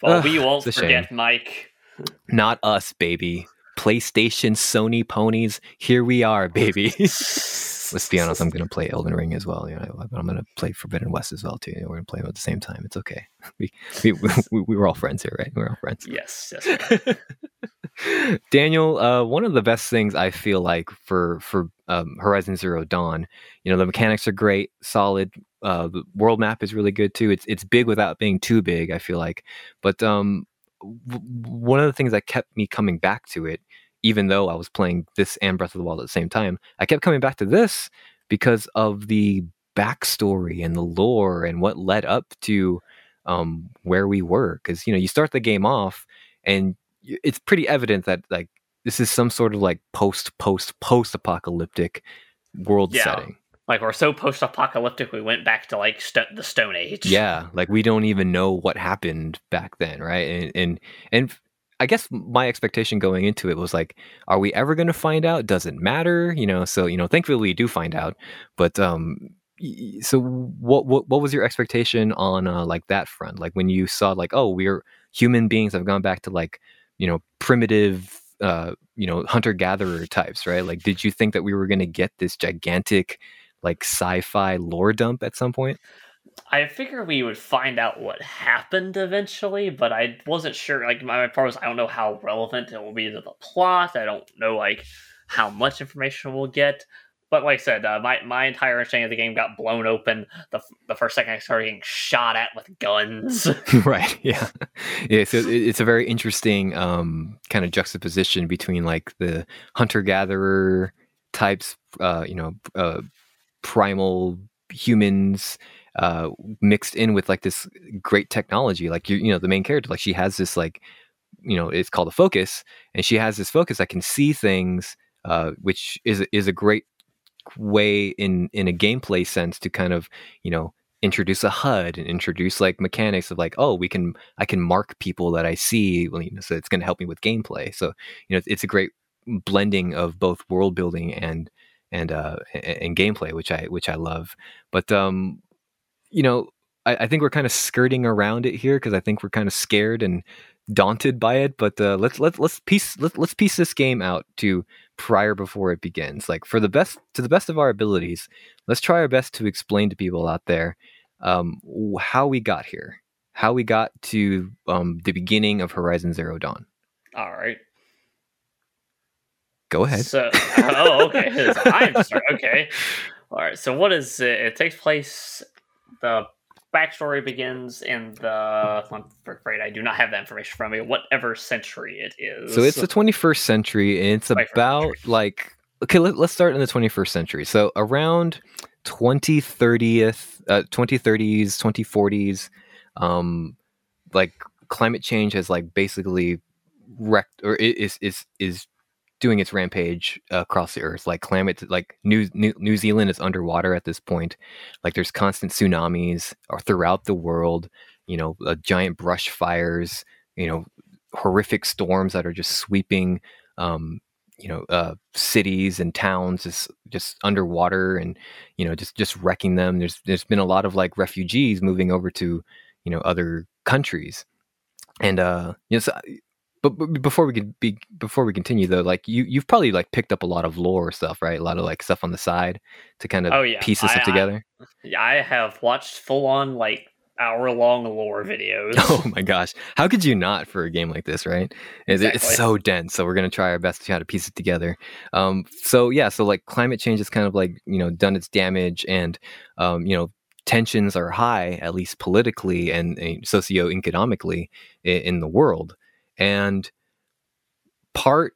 well, Ugh, we won't forget, Mike. not us, baby. PlayStation, Sony, ponies. Here we are, baby. Let's be honest. I'm gonna play Elden Ring as well. You know, I'm gonna play Forbidden West as well too. You know, we're gonna play them at the same time. It's okay. We we, we, we were all friends here, right? We're all friends. Yes, yes. Daniel, uh, one of the best things I feel like for for um, Horizon Zero Dawn, you know, the mechanics are great, solid. Uh, the world map is really good too. It's it's big without being too big. I feel like, but um, w- one of the things that kept me coming back to it, even though I was playing this and Breath of the Wild at the same time, I kept coming back to this because of the backstory and the lore and what led up to um, where we were. Because you know, you start the game off and it's pretty evident that like this is some sort of like post post post apocalyptic world Yeah. setting. Like we're so post-apocalyptic, we went back to like st- the Stone Age. Yeah, like we don't even know what happened back then, right? And and and I guess my expectation going into it was like, are we ever going to find out? Does it matter? You know, so you know, thankfully we do find out. But um, so what what what was your expectation on uh, like that front? Like when you saw like, oh, we're human beings have gone back to like you know primitive. Uh, you know, hunter gatherer types, right? Like, did you think that we were going to get this gigantic, like, sci-fi lore dump at some point? I figured we would find out what happened eventually, but I wasn't sure. Like my part was, I don't know how relevant it will be to the plot. I don't know like how much information we'll get. But like I said, uh, my my entire understanding of the game got blown open the f- the first second I started getting shot at with guns. right yeah yeah so it- it's a very interesting um kind of juxtaposition between like the hunter gatherer types uh you know uh primal humans uh mixed in with like this great technology like you you know the main character like she has this like you know it's called a focus and she has this focus that can see things uh which is is a great way in in a gameplay sense to kind of you know introduce a HUD and introduce like mechanics of like, oh, we can I can mark people that I see, well, you know, so it's going to help me with gameplay. So you know, it's, it's a great blending of both world building and and uh and gameplay, which I which I love. But um, you know, I, I think we're kind of skirting around it here because I think we're kind of scared and daunted by it. But uh, let's let's let's piece let, let's piece this game out to prior before it begins. Like for the best to the best of our abilities, let's try our best to explain to people out there um, how we got here, how we got to um, the beginning of Horizon Zero Dawn. All right. Go ahead. So, oh, okay. I'm. Okay. All right. So, what is it? It takes place. The backstory begins in the. I'm afraid I do not have that information from me. Whatever century it is. So it's the 21st century, and it's about century. like okay. Let, let's start in the 21st century. So around 2030th, uh, 2030s, 2040s, um, like climate change has like basically wrecked or is is is doing its rampage across the earth. Like climate, like New, New New Zealand is underwater at this point. Like there's constant tsunamis throughout the world. You know, uh, giant brush fires. You know, horrific storms that are just sweeping. Um, you know, uh, cities and towns just just underwater, and you know, just just wrecking them. There's there's been a lot of like refugees moving over to you know other countries, and uh, you know, so but, but before we could be before we continue though, like you you've probably like picked up a lot of lore stuff, right? A lot of like stuff on the side to kind of Oh yeah, piece this I, stuff together. I, yeah, I have watched full on like hour long lore videos. Oh my gosh, how could you not for a game like this, right? It's, it's so dense. So we're gonna try our best to try to piece it together. Um, so yeah, so like climate change has kind of like you know done its damage, and um, you know tensions are high, at least politically and, and socioeconomically in, in the world, and part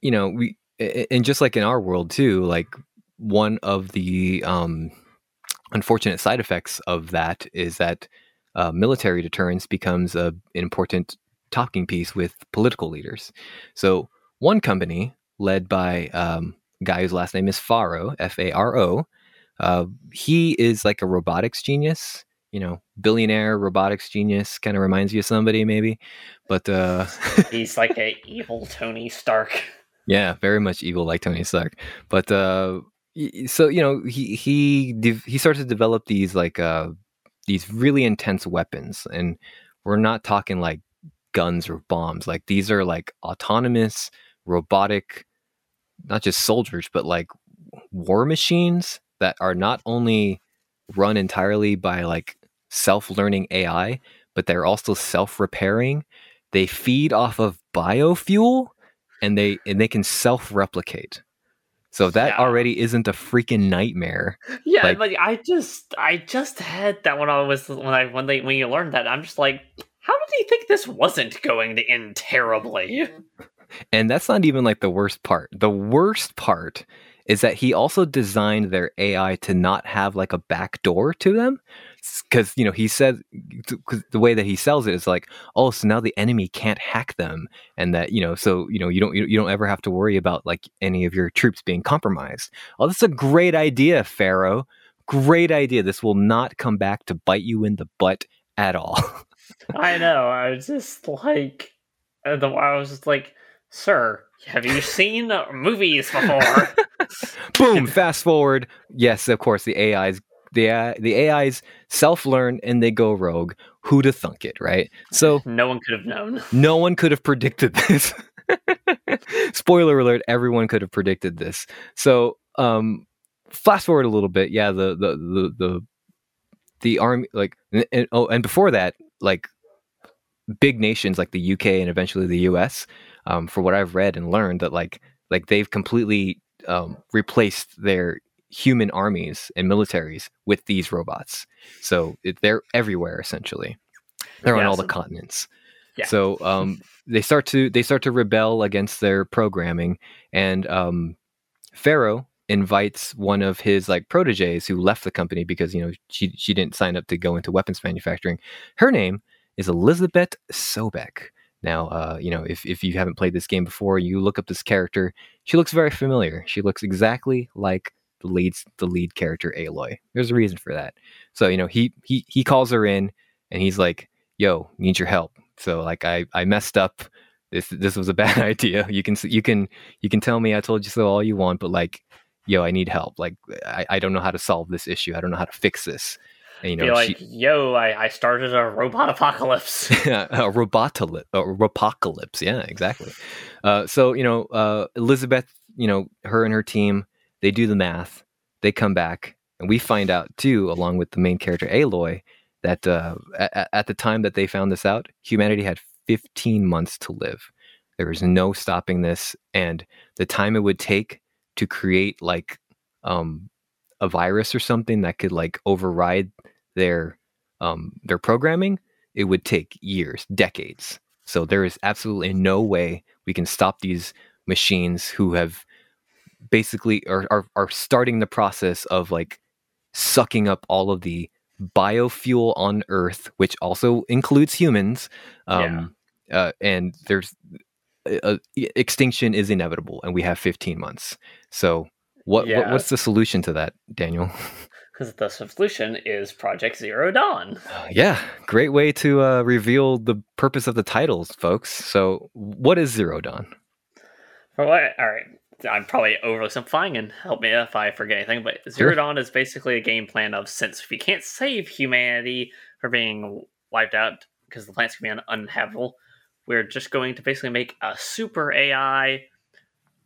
you know we and just like in our world too like one of the um unfortunate side effects of that is that uh, military deterrence becomes a, an important talking piece with political leaders. So one company led by um, a guy whose last name is faro f-a-r-o uh, he is like a robotics genius you know billionaire robotics genius kind of reminds you of somebody maybe but uh He's like a evil Tony Stark. Yeah, very much evil like Tony Stark. But uh so you know, he he he starts to develop these like uh these really intense weapons and we're not talking like guns or bombs. Like these are like autonomous robotic not just soldiers but like war machines that are not only run entirely by like self-learning AI, but they're also self-repairing. They feed off of biofuel and they and they can self-replicate. So that Yeah. already isn't a freaking nightmare. Yeah, Like- like, I just I just had that when I was when I when they when you learned that I'm just like, how did he think this wasn't going to end terribly? And that's not even like the worst part. The worst part is that he also designed their AI to not have like a back door to them. Because, you know, he said, because the way that he sells it is like, oh, so now the enemy can't hack them. And that, you know, so, you know, you don't, you, don't ever have to worry about like any of your troops being compromised. Oh, that's a great idea, Faro. Great idea. This will not come back to bite you in the butt at all. I know. I was just like, uh, I was just like, sir, have you seen movies before? Boom. Fast forward. Yes, of course. The AIs, the AI, the AIs self-learn and they go rogue. Who to thunk it, right? So no one could have known. no one could have predicted this. Spoiler alert: everyone could have predicted this. So, um, fast forward a little bit. Yeah, the the the the, the army, like, and, and- oh, and before that, like, big nations like the UK and eventually the US, um, for what I've read and learned, that like like they've completely um, replaced their human armies and militaries with these robots. So it, they're everywhere essentially. They're on Yeah, all the continents. Yeah. So um, they start to they start to rebel against their programming, and um, Faro invites one of his like proteges who left the company because you know she she didn't sign up to go into weapons manufacturing. Her name is Elizabeth Sobek. Now, uh, you know, if, if you haven't played this game before, you look up this character. She looks very familiar. She looks exactly like the lead the lead character Aloy. There's a reason for that. So you know, he he he calls her in, and he's like, "Yo, need your help." So like, I I messed up. This this was a bad idea. You can you can you can tell me I told you so all you want, but like, yo, I need help. Like, I, I don't know how to solve this issue. I don't know how to fix this. And, you Be know, like, she, yo, I, I started a robot apocalypse. a robotalypse, a ropocalypse. Yeah, exactly. Uh, so you know, uh, Elizabeth, you know, her and her team, they do the math. They come back, and we find out too, along with the main character Aloy, that uh, at, at the time that they found this out, humanity had 15 months to live. There was no stopping this, and the time it would take to create like um, a virus or something that could like override their um, their programming it would take years, decades. So there is absolutely no way we can stop these machines who have basically are, are, are starting the process of like sucking up all of the biofuel on Earth, which also includes humans. Um, yeah. uh, and there's uh, extinction is inevitable, and we have 15 months. So, what, yeah. what what's the solution to that, Daniel? Because the solution is Project Zero Dawn. Yeah, great way to uh, reveal the purpose of the titles, folks. So, what is Zero Dawn? All right. I'm probably oversimplifying and help me if I forget anything, but Zero. Dawn is basically a game plan of since we can't save humanity from being wiped out because the planet's going to be uninhabitable, we're just going to basically make a super AI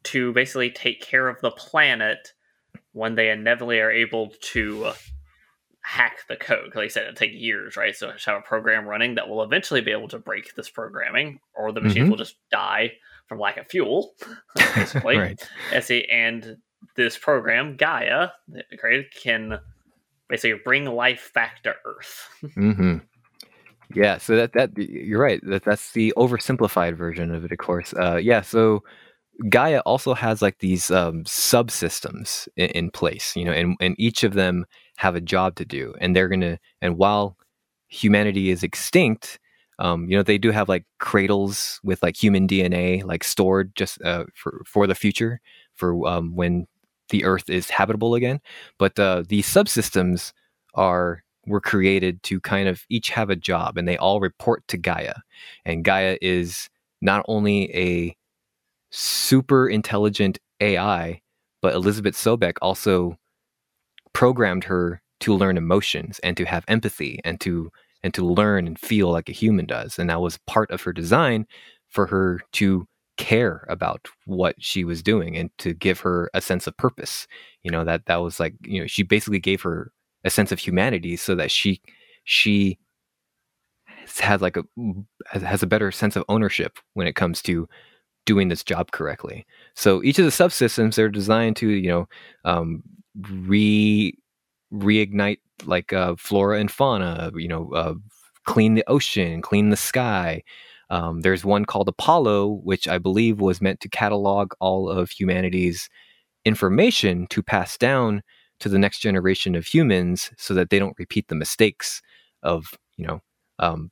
to basically take care of the planet when they inevitably are able to hack the code. Like I said, it'll take years, right? So have a program running that will eventually be able to break this programming, or the machines mm-hmm. will just die from lack of fuel, basically. right. And this program, Gaia, created, can basically bring life back to Earth. mm-hmm. Yeah, so that that you're right. That that's the oversimplified version of it, of course. Uh, yeah, so Gaia also has like these um, subsystems in, in, place, you know, and and each of them have a job to do, and they're gonna. And while humanity is extinct, um, you know, they do have like cradles with like human DNA like stored just uh, for for the future for um, when the Earth is habitable again. But uh, these subsystems are were created to kind of each have a job, and they all report to Gaia. And Gaia is not only a super intelligent AI, but Elizabeth Sobek also programmed her to learn emotions and to have empathy and to and to learn and feel like a human does. And that was part of her design for her to care about what she was doing and to give her a sense of purpose. You know, that that was like, you know, she basically gave her a sense of humanity so that she she has like a has a better sense of ownership when it comes to doing this job correctly. So each of the subsystems they're designed to, you know, um, re reignite like uh, flora and fauna, you know, uh, clean the ocean, clean the sky. Um, there's one called Apollo, which I believe was meant to catalog all of humanity's information to pass down to the next generation of humans so that they don't repeat the mistakes of, you know, um,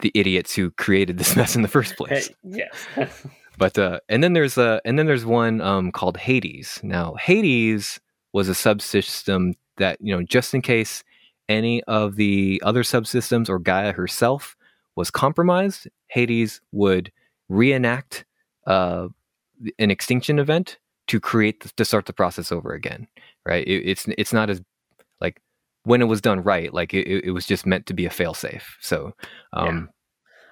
the idiots who created this mess in the first place. yes. but uh, and then there's a and then there's one um, called Hades. Now Hades was a subsystem that you know just in case any of the other subsystems or Gaia herself was compromised, Hades would reenact uh, an extinction event to create the, to start the process over again. Right? It, it's it's not as like when it was done right, like it, it was just meant to be a failsafe. So. Um, yeah.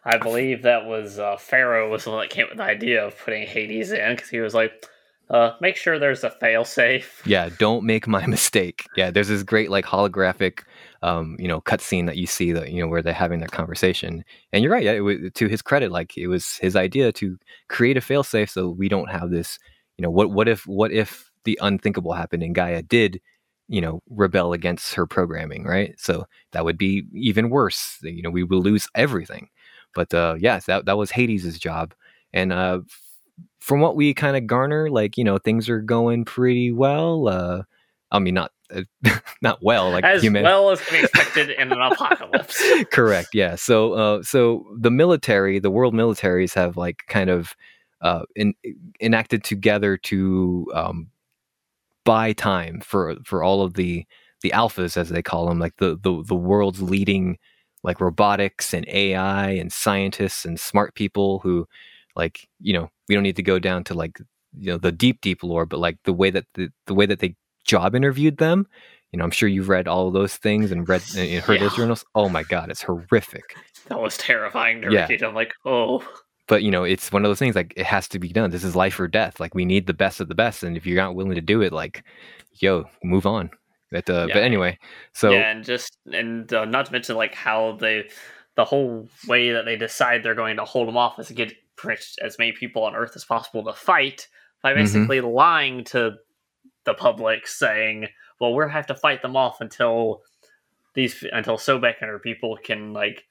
I believe that was uh, Faro was the one that came up with the idea of putting Hades in because he was like, uh, make sure there's a fail safe. Yeah, don't make my mistake. Yeah, there's this great like holographic, um, you know, cutscene that you see that you know where they're having their conversation. And you're right. Yeah, was, to his credit, like it was his idea to create a fail safe so we don't have this. You know, what what if what if the unthinkable happened and Gaia did, you know, rebel against her programming, right? So that would be even worse. You know, we will lose everything. But uh, yes, that that was Hades' job. And uh, from what we kind of garner, like you know, things are going pretty well. Uh, I mean, not uh, not well, like as human... well as can be expected in an apocalypse. Correct. Yeah. So, uh, so the military, the world militaries, have like kind of uh, in, enacted together to um, buy time for for all of the the alphas, as they call them, like the the, the world's leading like robotics and AI and scientists and smart people who like you know we don't need to go down to like you know the deep deep lore but like the way that the, the way that they job interviewed them you know i'm sure you've read all of those things and read and heard yeah. those journals. Oh my god it's horrific. That was terrifying to yeah. read. I'm like oh. But you know it's one of those things like it has to be done. This is life or death. Like we need the best of the best and if you're not willing to do it like yo move on. But uh, yeah. but anyway so yeah and just and uh, not to mention like how they the whole way that they decide they're going to hold them off is to as many people on Earth as possible to fight by mm-hmm. basically mm-hmm. lying to the public, saying, "Well, we'll have to fight them off until these until Sobek and her people can like."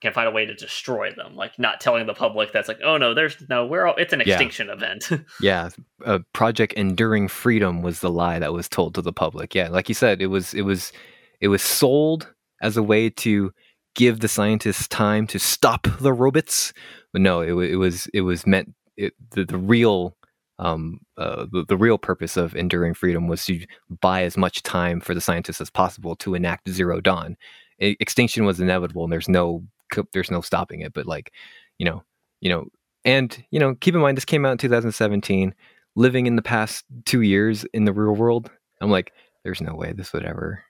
can find a way to destroy them like not telling the public that's like oh no there's no we're all it's an extinction yeah. event yeah uh, project enduring freedom was the lie that was told to the public yeah like you said it was it was it was sold as a way to give the scientists time to stop the robots. But no, it, it was it was meant it, the, the real um, uh, the, the real purpose of enduring freedom was to buy as much time for the scientists as possible to enact zero dawn. I, extinction was inevitable, and there's no there's no stopping it. But like, you know, you know, and you know, keep in mind this came out in 2017. Living in the past two years in the real world, I'm like, there's no way this would ever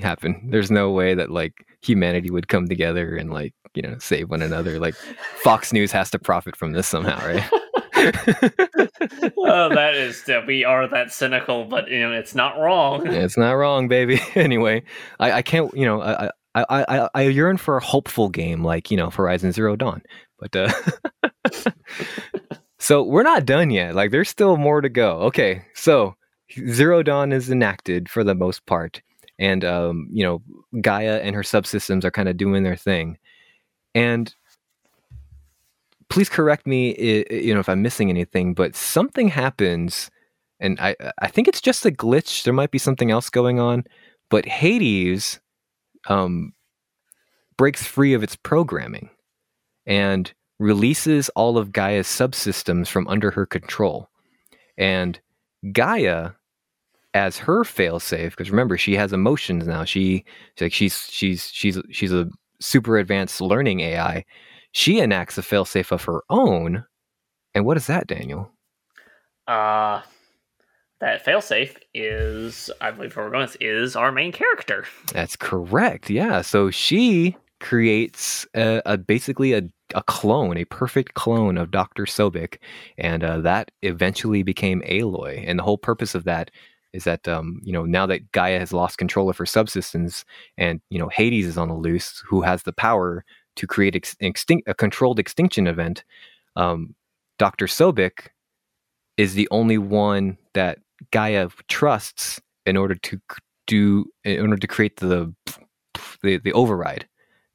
happen. There's no way that like humanity would come together and like you know save one another. Like Fox News has to profit from this somehow, right? oh, that is that we are that cynical, but you know it's not wrong. it's not wrong, baby. anyway, I, I can't. You know, I, I I I yearn for a hopeful game like you know Horizon Zero Dawn, but uh, so we're not done yet. Like there's still more to go. Okay, so Zero Dawn is enacted for the most part, and um, you know Gaia and her subsystems are kind of doing their thing, and please correct me, you know, if I'm missing anything, but something happens, and I I think it's just a glitch. There might be something else going on, but Hades um, breaks free of its programming and releases all of Gaia's subsystems from under her control, and Gaia as her failsafe because remember she has emotions now she like she's she's she's she's a super advanced learning ai she enacts a failsafe of her own. And what is that, Daniel? Uh that failsafe is, I believe where we're going is our main character. That's correct. Yeah. So she creates a, a basically a, a clone, a perfect clone of Dr. Sobek, and uh, that eventually became Aloy. And the whole purpose of that is that um, you know now that Gaia has lost control of her subsystems, and you know Hades is on the loose, who has the power to create ex- a controlled extinction event, um, Dr. Sobek is the only one that Gaia trusts in order to do in order to create the the, the override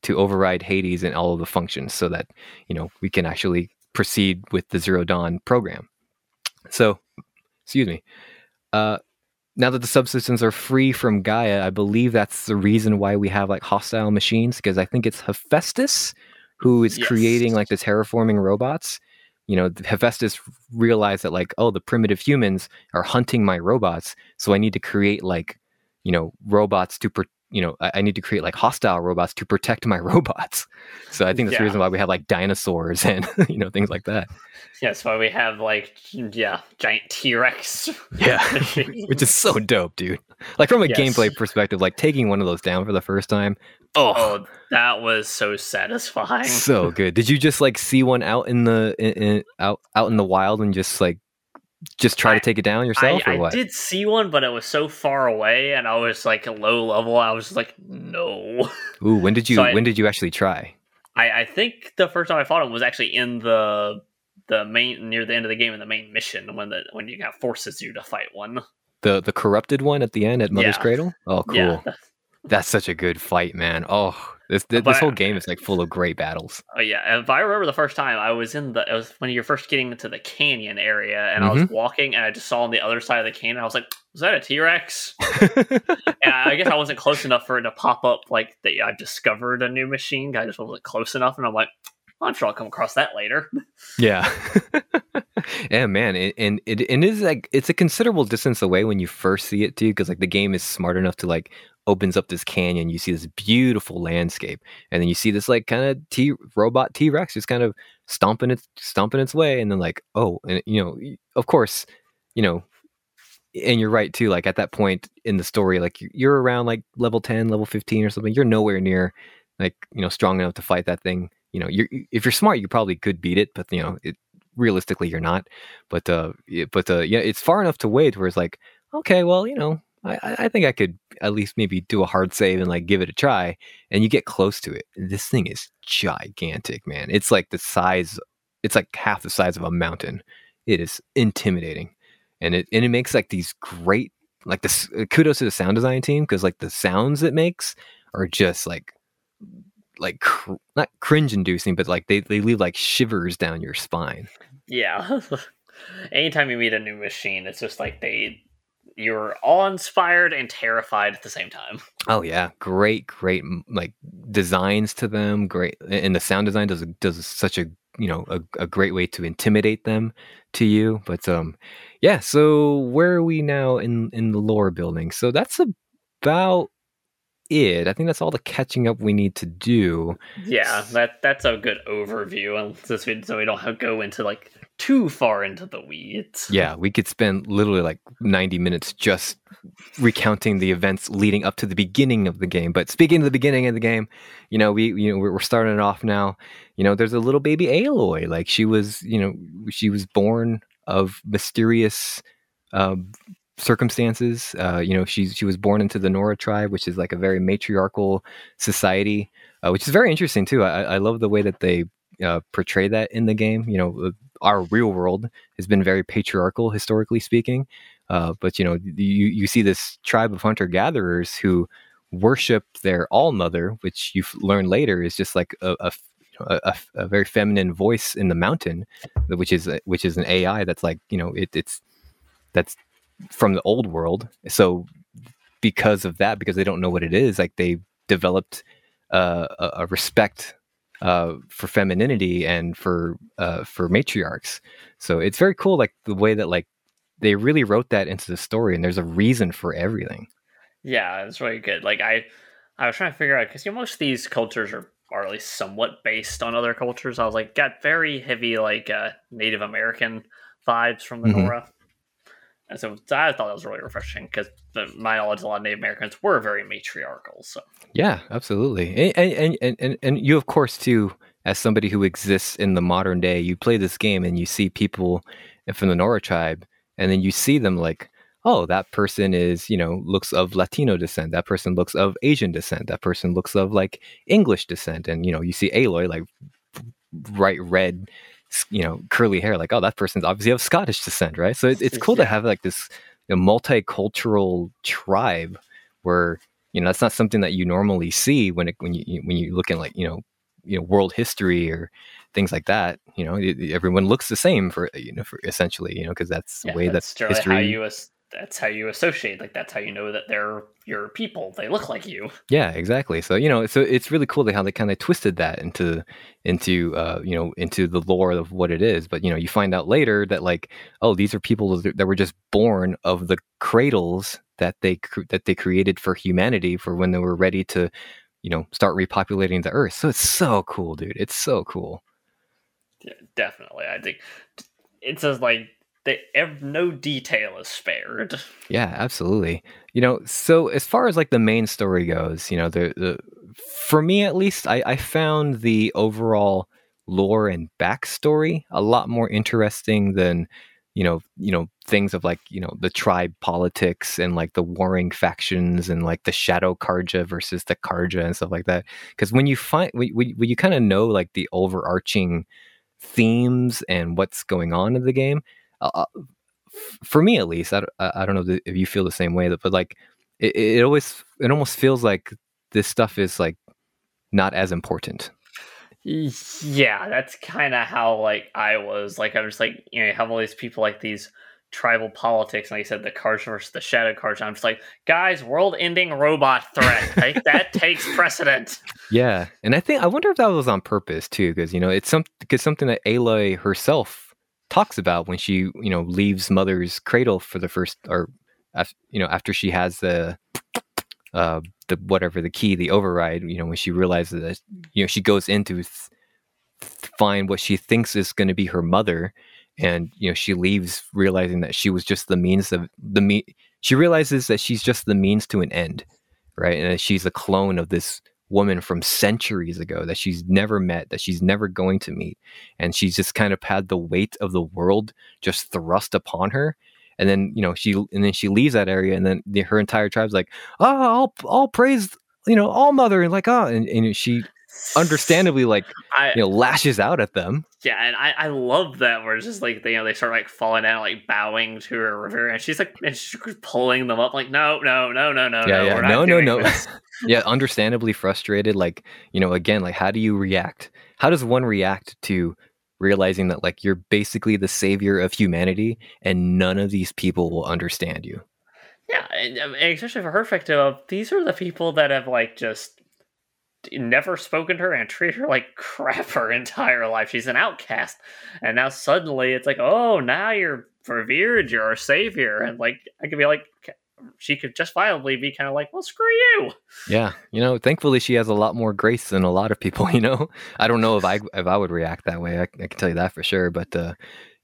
to override Hades and all of the functions so that you know we can actually proceed with the Zero Dawn program. So, excuse me. Uh, now that the subsystems are free from Gaia, I believe that's the reason why we have like hostile machines because I think it's Hephaestus who is yes. creating like the terraforming robots. You know, Hephaestus realized that like, oh, the primitive humans are hunting my robots, so I need to create like, you know, robots to per- you know, I, I, need to create like hostile robots to protect my robots. So I think that's yeah. the reason why we have like dinosaurs and you know things like that. Yes, why we have like yeah, giant T Rex. Yeah, which is so dope, dude. Like from a yes. gameplay perspective, like taking one of those down for the first time. Oh, oh, that was so satisfying. So good. Did you just like see one out in the in, in, out out in the wild and just like just try I, to take it down yourself I, or what? I did see one, but it was so far away, and I was like low level. I was like, no. Ooh, when did you so when did you actually try? I, I think the first time I fought him was actually in the the main near the end of the game in the main mission when the when you got forces you to fight one. The the corrupted one at the end at Mother's yeah. Cradle. Oh, cool. Yeah. That's such a good fight, man. Oh, this this, this whole game is like full of great battles. Oh yeah, if I remember the first time I was in the it was when you're first getting into the canyon area, and mm-hmm. I was mm-hmm. walking, and I just saw on the other side of the canyon. I was like, "Was that a T Rex?" and I guess I wasn't close enough for it to pop up like that. I discovered a new machine. I just wasn't close enough, and I'm like, I'm sure I'll come across that later. yeah, yeah, man, it, and it, it is like it's a considerable distance away when you first see it too, because like the game is smart enough to like opens up this canyon. You see this beautiful landscape, and then you see this like kind of T robot T Rex just kind of stomping its stomping its way, and then like oh, and you know, of course, you know, and you're right too. Like at that point in the story, like you're around like level ten, level fifteen or something. You're nowhere near like you know strong enough to fight that thing you know, you're, if you're smart, you probably could beat it, but you know, it, realistically, you're not. But uh, but uh, yeah, it's far enough to wait where it's like, okay, well, you know, I, I think I could at least maybe do a hard save and like give it a try, and you get close to it. This thing is gigantic, man. It's like the size, it's like half the size of a mountain. It is intimidating, and it and it makes like these great like this. Kudos to the sound design team because like the sounds it makes are just like like cr- not cringe inducing, but like they, they leave like shivers down your spine. Yeah. Anytime you meet a new machine, it's just like they you're all inspired and terrified at the same time. Oh yeah, great, great like designs to them. Great, and the sound design does does such a you know a, a great way to intimidate them to you. But um, yeah. So where are we now in in the lore building? So that's about it. I think that's all the catching up we need to do. Yeah, that that's a good overview. So we, so we don't go into like too far into the weeds. Yeah, we could spend literally like 90 minutes just recounting the events leading up to the beginning of the game. But speaking of the beginning of the game, you know, we you know we're, starting it off now. You know, there's a little baby Aloy. Like she was, you know, she was born of mysterious uh, circumstances. Uh, you know, she she was born into the Nora tribe, which is like a very matriarchal society, uh, which is very interesting too. I, I love the way that they uh, portray that in the game. You know, uh, our real world has been very patriarchal historically speaking. Uh, but you know, you you see this tribe of hunter gatherers who worship their All-Mother, which you learn later is just like a, a a, a, very feminine voice in the mountain, which is which is an AI that's like you know it, it's that's from the old world. So because of that, because they don't know what it is, like they developed uh, a, a respect uh, for femininity and for uh, for matriarchs. So it's very cool, like the way that like they really wrote that into the story, and there's a reason for everything. Yeah, it's really good. Like I, I was trying to figure out because you know most of these cultures are are at least somewhat based on other cultures. I was like, got very heavy like uh, Native American vibes from the mm-hmm. Nora. And so I thought that was really refreshing because my knowledge, a lot of Native Americans were very matriarchal. So. Yeah, absolutely, and and and and, and you of course too, as somebody who exists in the modern day, you play this game and you see people from the Nora tribe, and then you see them like, oh, that person is you know looks of Latino descent, that person looks of Asian descent, that person looks of like English descent, and you know you see Aloy like bright red you know curly hair like oh that person's obviously of scottish descent right so it, it's cool yeah. to have like this you know, multicultural tribe where you know that's not something that you normally see when it when you when you look at like you know you know world history or things like that you know everyone looks the same for you know for essentially you know because that's yeah, the way that's, that's history how you that's how you associate like that's how you know that they're your people. They look like you. Yeah exactly. So you know so it's really cool how they kind of twisted that into into uh you know into the lore of what it is. But you know you find out later that like oh these are people that were just born of the cradles that they that they created for humanity for when they were ready to you know start repopulating the earth. So it's so cool dude. It's so cool. Yeah definitely. I think it's just like they, no detail is spared. Yeah, absolutely. You know, so as far as like the main story goes, you know, the, the for me at least, I, I found the overall lore and backstory a lot more interesting than you know you know things of like you know the tribe politics and like the warring factions and like the shadow Carja versus the Carja and stuff like that because when you find when, when you kind of know like the overarching themes and what's going on in the game uh, uh for me at least, I, I don't know if you feel the same way, but like it, it always, it almost feels like this stuff is like not as important. Yeah, that's kind of how like I was. Like I was like, you know, you have all these people like these tribal politics, and like I said, the cards versus the Shadow cards. I'm just like, guys, world-ending robot threat. like, that takes precedent. Yeah, and I think I wonder if that was on purpose too, because you know it's some because something that Aloy herself talks about when she you know leaves mother's cradle for the first or you know after she has the uh the whatever the key the override you know when she realizes that you know she goes into th- find what she thinks is going to be her mother and you know she leaves realizing that she was just the means of the me she realizes that she's just the means to an end right? And she's a clone of this woman from centuries ago that she's never met, that she's never going to meet. And she's just kind of had the weight of the world just thrust upon her. And then, you know, she and then she leaves that area and then the, her entire tribe's like, oh, I'll, I'll praise, you know, All-Mother. And like, oh, and, and she understandably like I, you know lashes out at them. Yeah, and I, I love that where it's just like they, you know they start like falling down, like bowing to her river, and she's like and she's pulling them up, like no, no, no, no, no, yeah, no, yeah, no, no, no. yeah, understandably frustrated. Like you know, again, like how do you react? How does one react to realizing that like you're basically the savior of humanity, and none of these people will understand you? Yeah, and, um, and especially for her perspective, these are the people that have like just never spoken to her and treated her like crap her entire life. She's an outcast, and now suddenly it's like, oh, now you're revered, you're our savior, and like I could be like, she could just violently be kind of like, well, screw you. Yeah, you know, thankfully she has a lot more grace than a lot of people. You know, I don't know if I if I would react that way. I, I can tell you that for sure. But uh,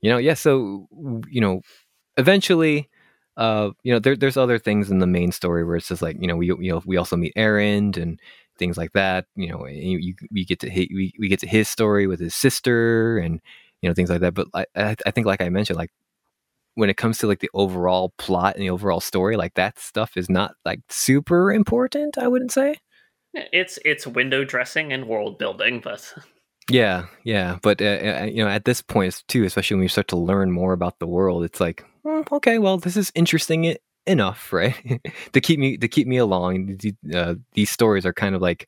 you know, yeah. So you know, eventually. Uh, you know, there, there's other things in the main story where it's just like, you know, we you know we also meet Erend and things like that. You know, you, you we get to hit, we, we get to his story with his sister and you know things like that. But I I think like I mentioned, like when it comes to like the overall plot and the overall story, like that stuff is not like super important. I wouldn't say. It's it's window dressing and world building, but yeah, yeah. But uh, uh you know, at this point too, especially when you start to learn more about the world, it's like, mm, okay, well, this is interesting enough, right? to keep me to keep me along. Uh, these stories are kind of like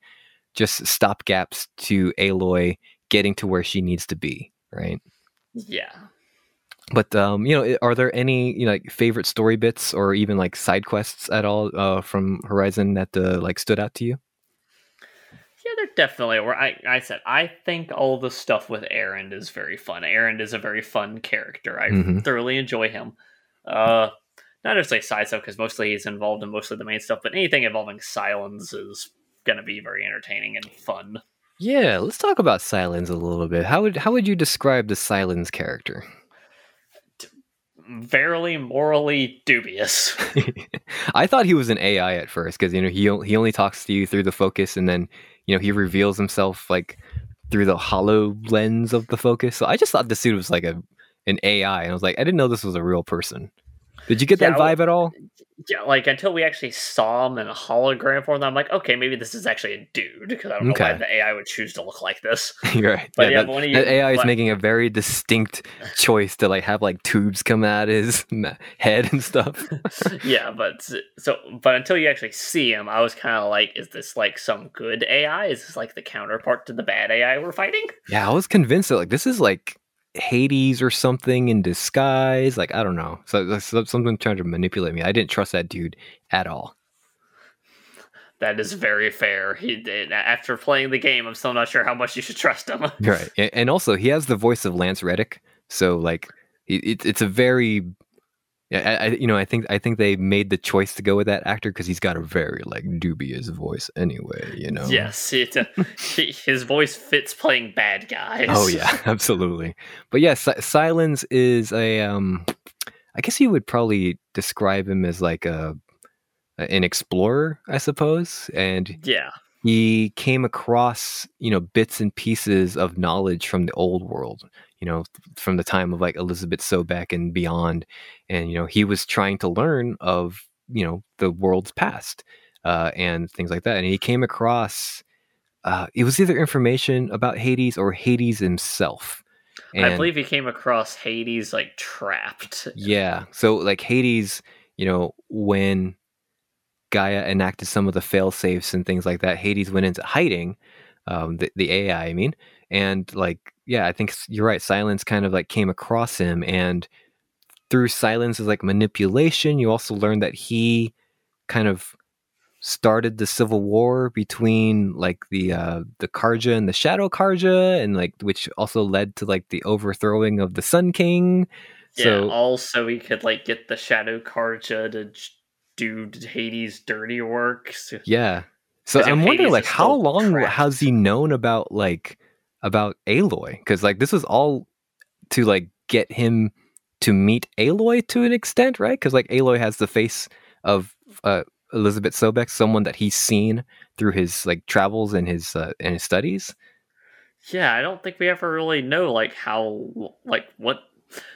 just stopgaps to Aloy getting to where she needs to be, right? Yeah. But um, you know, are there any you know like favorite story bits or even like side quests at all uh, from Horizon that uh, like stood out to you? Yeah, they're definitely. Where I, I said, I think all the stuff with Erend is very fun. Erend is a very fun character. I mm-hmm. thoroughly enjoy him. Uh, not necessarily side stuff because mostly he's involved in mostly the main stuff, but anything involving Sylens is going to be very entertaining and fun. Yeah, let's talk about Sylens a little bit. How would how would you describe the Sylens character? Verily morally dubious. I thought he was an AI at first because you know he he only talks to you through the focus, and then you know he reveals himself like through the hollow lens of the focus. So I just thought the suit was like a an AI, and I was like, I didn't know this was a real person. Did you get yeah, that vibe at all? Yeah, like until we actually saw him in a hologram form, I'm like, okay, maybe this is actually a dude because I don't okay. know why the AI would choose to look like this. You're right. But yeah, yeah that, you, that AI is making a very distinct choice to like have like tubes come out of his head and stuff. yeah, but so but until you actually see him, I was kind of like, is this like some good AI? Is this like the counterpart to the bad AI we're fighting? Yeah, I was convinced that like this is like Hades or something in disguise. Like I don't know. So, so something trying to manipulate me. I didn't trust that dude at all. That is very fair. He did. After playing the game, I'm still not sure how much you should trust him. right, and also he has the voice of Lance Reddick, so like it, it's a very yeah, I, you know, I think I think they made the choice to go with that actor because he's got a very like dubious voice anyway. You know. Yes, it, uh, his voice fits playing bad guys. Oh yeah, absolutely. But yes, yeah, Sylens is a. Um, I guess you would probably describe him as like a an explorer, I suppose. And yeah, he came across you know bits and pieces of knowledge from the old world you know, from the time of like Elizabeth Sobeck and beyond. And, you know, he was trying to learn of, you know, the world's past uh, and things like that. And he came across, uh, it was either information about Hades or Hades himself. And, I believe he came across Hades like trapped. Yeah. So, like, Hades, you know, when Gaia enacted some of the fail safes and things like that, Hades went into hiding, um, the, the AI, I mean, and like yeah, I think you're right. Sylens kind of like came across him, and through Sylens is like manipulation, you also learn that he kind of started the civil war between like the uh the Carja and the Shadow Carja, and like which also led to like the overthrowing of the Sun King. Yeah. So, also, he could like get the Shadow Carja to do Hades' dirty work. So, yeah. So I'm wondering, like, how long trapped. has he known about like about Aloy because like this was all to like get him to meet Aloy to an extent, right? Because like Aloy has the face of uh, Elizabeth Sobeck, someone that he's seen through his like travels and his uh, and his studies. Yeah, I don't think we ever really know like how like what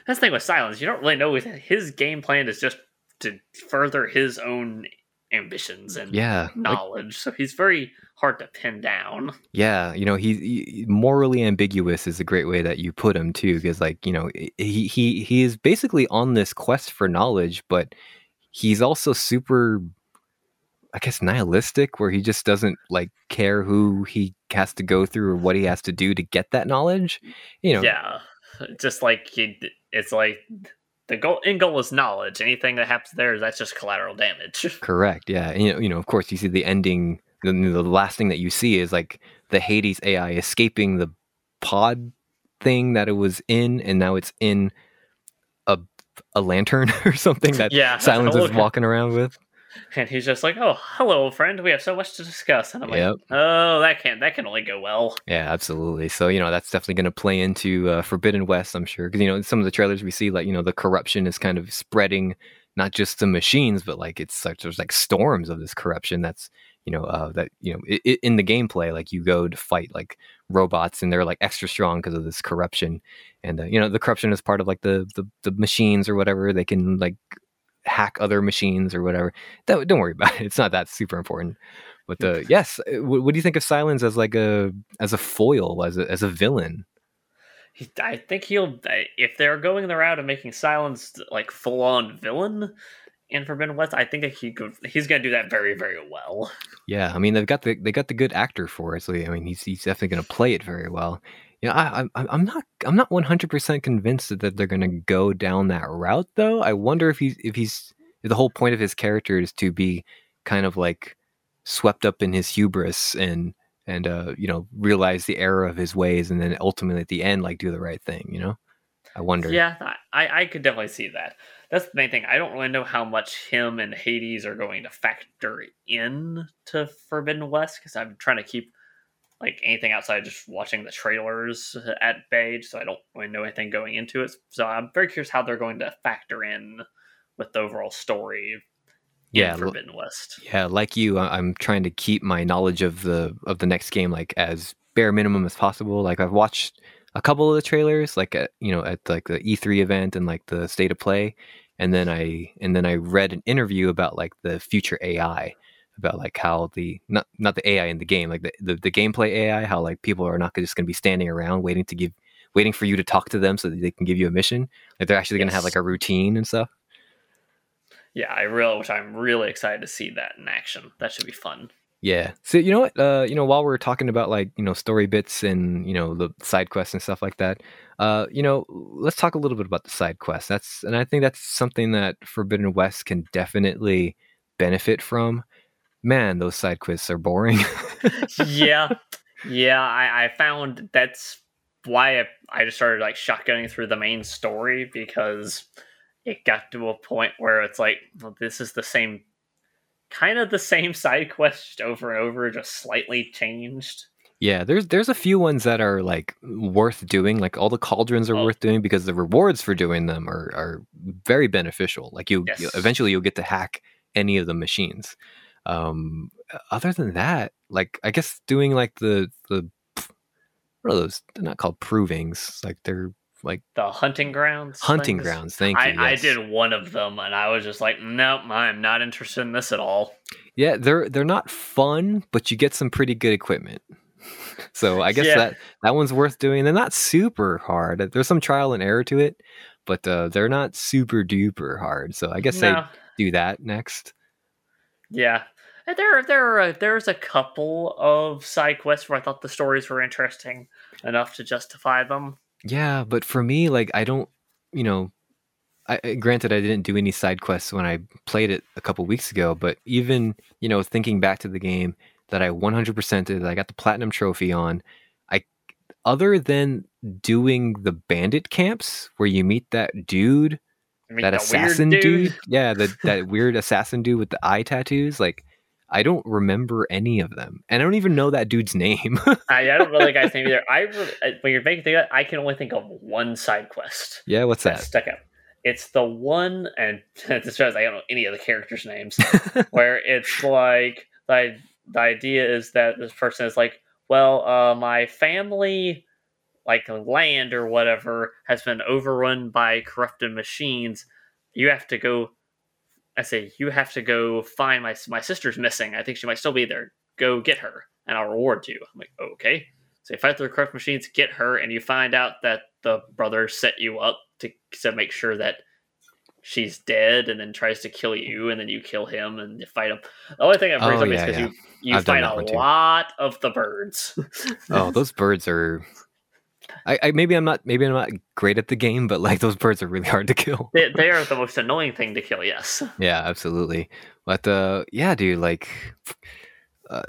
that's the thing with Sylens. You don't really know his game plan is just to further his own ambitions and yeah, knowledge. Like, so he's very hard to pin down. Yeah, you know, he's he, morally ambiguous is a great way that you put him too, because like you know, he he he is basically on this quest for knowledge, but he's also super. I guess nihilistic, where he just doesn't like care who he has to go through or what he has to do to get that knowledge. You know, yeah, just like he, it's like the goal in goal is knowledge. Anything that happens there, that's just collateral damage. Correct. Yeah. And, you know, you know, of course, you see the ending. The, the last thing that you see is like the Hades AI escaping the pod thing that it was in, and now it's in a a lantern or something that Yeah, Sylens is walking around with. And he's just like, "Oh, hello, friend. We have so much to discuss." And I'm like, "Oh, that can't. that can only go well." Yeah, absolutely. So you know that's definitely going to play into uh, Forbidden West, I'm sure, because you know in some of the trailers we see like you know the corruption is kind of spreading, not just the machines, but like it's like there's like storms of this corruption that's you know uh, that you know i i in the gameplay like you go to fight like robots and they're like extra strong because of this corruption, and uh, you know the corruption is part of like the, the the machines or whatever they can like hack other machines or whatever. Don't, don't worry about it. It's not that super important. But uh, yes, uh, what, what do you think of Sylens as like a as a foil, as a as a villain? I think he'll if they're going the route of making Sylens like full on villain in Forbidden West. I think that he could, he's going to do that very very well. Yeah, I mean they've got the they got the good actor for it, so I mean he's he's definitely going to play it very well. You know, I, I I'm not I'm not 100 percent convinced that they're going to go down that route though. I wonder if he's if he's if the whole point of his character is to be kind of like swept up in his hubris and and uh you know realize the error of his ways and then ultimately at the end like do the right thing. You know, I wonder. Yeah, I I could definitely see that. That's the main thing. I don't really know how much him and Hades are going to factor in to Forbidden West because I'm trying to keep like anything outside just watching the trailers at bay, so I don't really know anything going into it. So I'm very curious how they're going to factor in with the overall story. Yeah, Forbidden West. Yeah, like you, I'm trying to keep my knowledge of the of the next game like as bare minimum as possible. Like I've watched a couple of the trailers, like at you know at like the E3 event and like the state of play, and then I and then I read an interview about like the future AI, about like how the not not the AI in the game, like the the, the gameplay AI, how like people are not just going to be standing around waiting to give waiting for you to talk to them so that they can give you a mission. Like they're actually going to have like a routine and stuff. Yeah, I really, which I'm really excited to see that in action. That should be fun. Yeah. So you know what? Uh, you know, while we're talking about like you know story bits and you know the side quests and stuff like that, uh, you know, let's talk a little bit about the side quests. That's and I think that's something that Forbidden West can definitely benefit from. Man, those side quests are boring. yeah, yeah. I, I found that's why I, I just started like shotgunning through the main story because it got to a point where it's like, well, this is the same, kind of the same side quest over and over, just slightly changed. yeah, there's there's a few ones that are like worth doing. Like all the cauldrons are Oh. worth doing because the rewards for doing them are are very beneficial. Like you, you eventually you'll get to hack any of the machines. Um, other than that, like I guess doing like the the what are those? They're not called provings. Like they're like The hunting grounds. hunting things. grounds. Thank you. I, I did one of them, and I was just like, nope, I'm not interested in this at all. Yeah, they're they're not fun, but you get some pretty good equipment. so I guess Yeah. that that one's worth doing. They're not super hard. There's some trial and error to it, but uh, they're not super duper hard. So I guess No. I do that next. Yeah. There, there, are, there's a couple of side quests where I thought the stories were interesting enough to justify them. Yeah, but for me, like I don't, you know, I granted I didn't do any side quests when I played it a couple weeks ago, but even you know thinking back to the game that I 100% did, I got the platinum trophy on. I other than doing the bandit camps where you meet that dude, mean, that assassin weird dude. yeah, that that weird assassin dude with the eye tattoos, like. I don't remember any of them, and I don't even know that dude's name. I, I don't know the guy's name either. I when you're making think, I can only think of one side quest yeah, what's that that? stuck out. It's the one, and this shows I don't know any of the characters' names. where it's like the the idea is that this person is like, well, uh, my family, like land or whatever, has been overrun by corrupted machines. You have to go. I say you have to go find my my sister's missing. I think she might still be there. Go get her, and I'll reward you. I'm like, okay. So you fight the corrupt machines, get her, and you find out that the brother set you up to to make sure that she's dead, and then tries to kill you, and then you kill him, and you fight him. The only thing that brings Oh, up is because yeah. you you I've fight a lot of the birds. oh, those birds are I, I maybe I'm not maybe I'm not great at the game, but like those birds are really hard to kill. They, they are the most annoying thing to kill. Yes. Yeah, absolutely. But uh, yeah, dude, like, uh,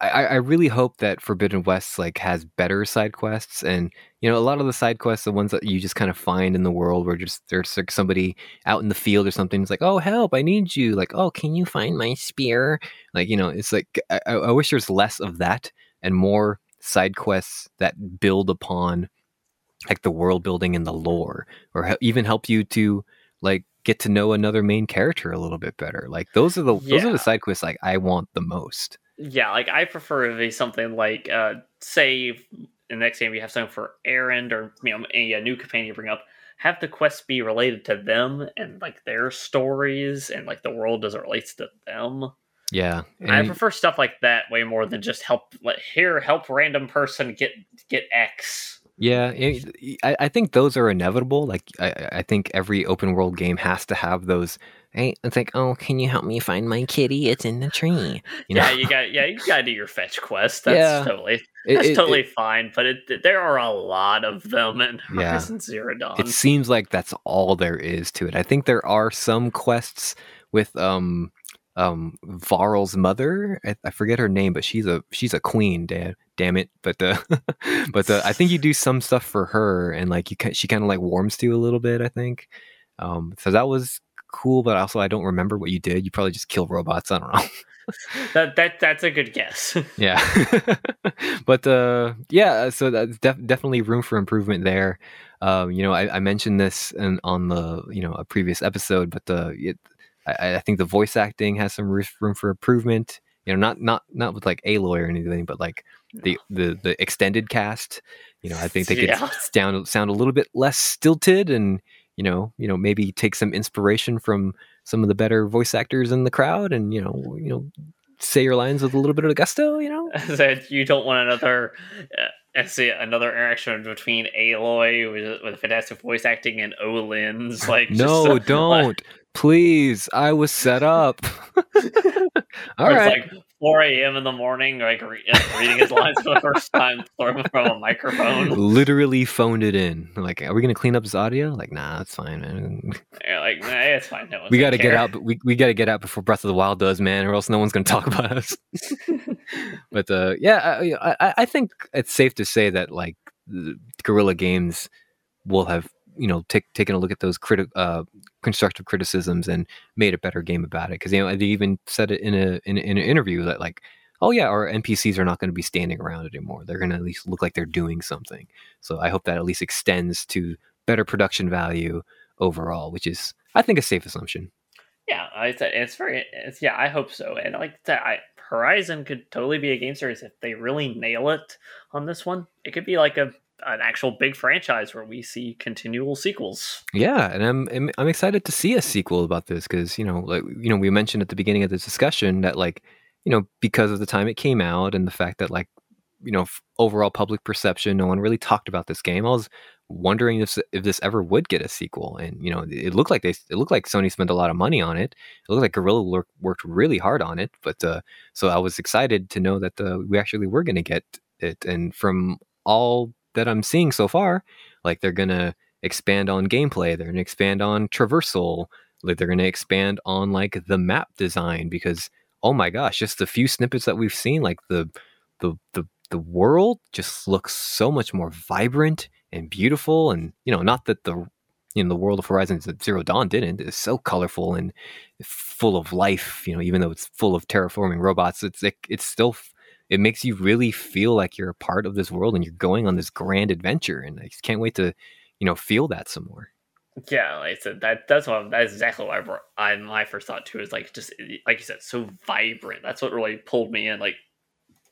I I really hope that Forbidden West like has better side quests, and you know, a lot of the side quests, the ones that you just kind of find in the world, where just there's like somebody out in the field or something, it's like, oh help, I need you. Like, oh, can you find my spear? Like, you know, it's like I, I wish there's less of that and more side quests that build upon like the world building and the lore or even help you to like get to know another main character a little bit better. Like those are the yeah. those are the side quests like i want the most. Yeah like i prefer to be something like uh say in the next game you have something for erend or you know a, a new companion you bring up have the quests be related to them and like their stories and like the world as it relates to them yeah, I prefer stuff like that way more than just help. Let here help random person get get X. Yeah, I, I think those are inevitable. Like I, I think every open world game has to have those. Hey, it's like, oh, can you help me find my kitty? It's in the tree. You know? Yeah, you got yeah, you got to do your fetch quest. That's yeah. totally that's it, totally it, fine. But it, there are a lot of them in yeah. Horizon Zero Dawn. It seems like that's all there is to it. I think there are some quests with um um Varl's mother. I, I, forget her name, but she's a she's a queen. Damn, damn it! But uh, but uh, I think you do some stuff for her, and like you she kind of like warms to you a little bit. I think. Um, so that was cool, but also I don't remember what you did. You probably just kill robots. I don't know. that that that's a good guess. yeah, but uh, yeah, so that's def- definitely room for improvement there. Um, you know, I, I mentioned this in, on the you know a previous episode, but the it, I, I think the voice acting has some room for improvement. You know, not not not with like Aloy or anything, but like the the the extended cast. You know, I think they could yeah. sound sound a little bit less stilted, and you know, you know, maybe take some inspiration from some of the better voice actors in the crowd, and you know, you know, say your lines with a little bit of gusto. You know, that you don't want another. Uh, see another interaction between Aloy with, with fantastic voice acting and Olin's like no, just, don't. Like, please, I was set up. All right. It's like 4 a.m. in the morning, like re- reading his lines for the first time throwing from a microphone. Literally phoned it in. Like, are we gonna clean up his audio? Like, nah, it's fine, man. Yeah, like, nah, it's fine. No we got to get out. But we we got to get out before Breath of the Wild does, man, or else no one's gonna talk about us. But uh, yeah, I, I, I think it's safe to say that like Guerrilla Games will have you know take, taken a look at those criti- uh, constructive criticisms and made a better game about it. Because you know they even said it in a in, in an interview that like oh yeah our npcs are not going to be standing around anymore. They're going to at least look like they're doing something. So i hope that at least extends to better production value overall which is i think a safe assumption. Yeah it's, it's very it's, yeah i hope so. And like that I, horizon could totally be a game series if they really nail it on this one it could be like a an actual big franchise where we see continual sequels. Yeah, and I'm I'm excited to see a sequel about this because you know, like you know, we mentioned at the beginning of this discussion that like you know because of the time it came out and the fact that like you know overall public perception, no one really talked about this game. I was wondering if if this ever would get a sequel, and you know, it looked like they it looked like Sony spent a lot of money on it. It looked like Guerrilla work, worked really hard on it, but uh, so I was excited to know that uh, we actually were going to get it, and from all that I'm seeing so far, like they're gonna expand on gameplay, they're gonna expand on traversal, like they're gonna expand on like the map design because oh my gosh, just the few snippets that we've seen, like the the the the world just looks so much more vibrant and beautiful and you know not that the know the world of horizon zero dawn didn't it's so colorful and full of life you know even though it's full of terraforming robots it's it, it's still it makes you really feel like you're a part of this world and you're going on this grand adventure. And I just can't wait to, you know, feel that some more. Yeah, like I said, that that's what that's exactly what I, brought, my first thought too is like just like you said, so vibrant. That's what really pulled me in. Like,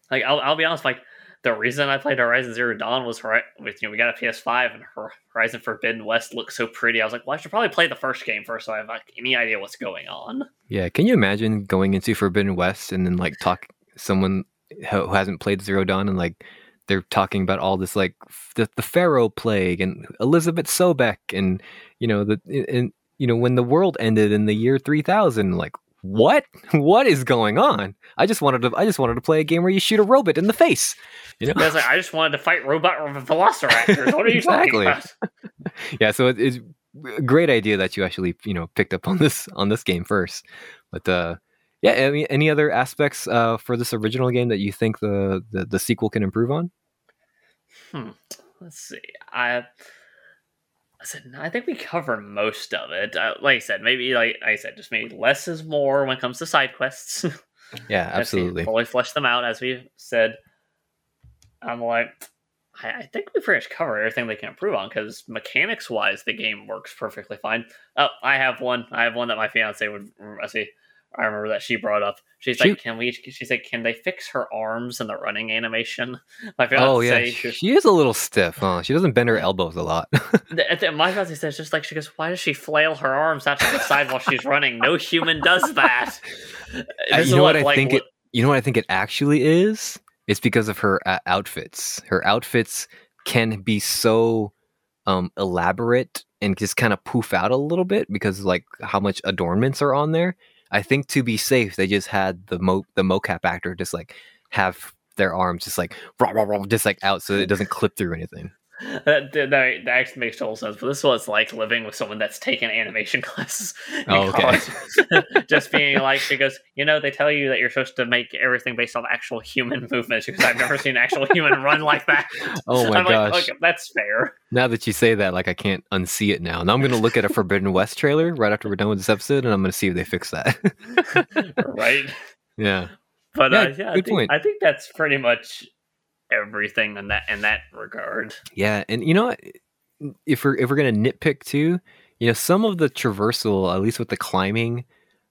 like I'll, I'll be honest, like the reason I played Horizon Zero Dawn was with you know we got a PS5 and Horizon Forbidden West looked so pretty. I was like, well, I should probably play the first game first so I have like any idea what's going on. Yeah, can you imagine going into Forbidden West and then like talk someone who hasn't played Zero Dawn and like they're talking about all this like the, the Faro plague and Elizabeth Sobeck and you know the and you know when the world ended in the year 3000 like what? What is going on? I just wanted to. I just wanted to play a game where you shoot a robot in the face. You know, I like, I just wanted to fight robot velociraptors. What are you Exactly. talking about? yeah. So it, it's a great idea that you actually you know picked up on this on this game first. But uh, yeah, mean, any other aspects uh, for this original game that you think the the, the sequel can improve on? Hmm. Let's see. I. I said, no, I think we covered most of it. Uh, like I said, maybe like I said, just maybe less is more when it comes to side quests. Yeah, absolutely. fully flesh them out, as we said. I'm like, I, I think we pretty much covered everything they can improve on because mechanics wise, the game works perfectly fine. Oh, I have one. I have one that my fiance would. I see. I remember that she brought up. She's like, "Can we?" She said, "Can they fix her arms and the running animation?" My fiance, Oh yeah, she- she is a little stiff, huh? She doesn't bend her elbows a lot. the- the- my fiance says just like she goes, "Why does she flail her arms out to the side while she's running? No human does that." Is you know what I like, think it. You know what I think it actually is. It's because of her uh, outfits. Her outfits can be so um, elaborate and just kind of poof out a little bit because like how much adornments are on there. I think to be safe, they just had the mo the mocap actor just like have their arms just like rah, rah, rah, just like out so it doesn't clip through anything. That, that, that actually makes total sense. But this was like living with someone that's taken animation classes. in Oh, okay. Just being like, because you know they tell you that you're supposed to make everything based on actual human movements. Because I've never seen an actual human run like that. Oh my I'm gosh! Like, okay, that's fair. Now that you say that, like I can't unsee it now. Now I'm gonna look at a Forbidden West trailer right after we're done with this episode, and I'm gonna see if they fix that. right. yeah. But Yeah, uh, yeah, I think, point. I think that's pretty much everything in that in that regard. Yeah, and you know? If we're if we're gonna nitpick too, you know, some of the traversal, at least with the climbing,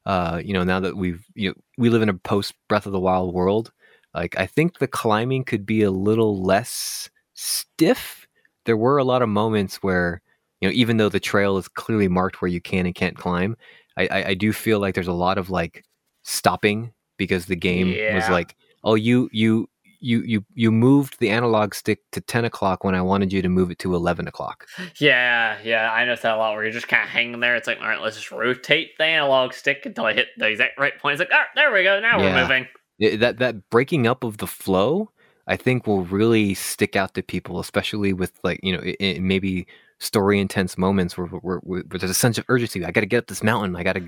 uh, you know, now that we've you know, we live in a post Breath of the Wild world, like I think the climbing could be a little less stiff. There were a lot of moments where, you know, even though the trail is clearly marked where you can and can't climb, I I, I do feel like there's a lot of like stopping because the game was like, oh, you you you you you moved the analog stick to 10 o'clock when I wanted you to move it to 11 o'clock. Yeah, yeah, I noticed that a lot. Where you're just kind of hanging there. It's like, all right, let's just rotate the analog stick until I hit the exact right point. It's like, all right, there we go. Now we're moving. It- that that breaking up of the flow, I think, will really stick out to people, especially with like you know i i- maybe story intense moments where, where, where there's a sense of urgency. I got to get up this mountain. I got to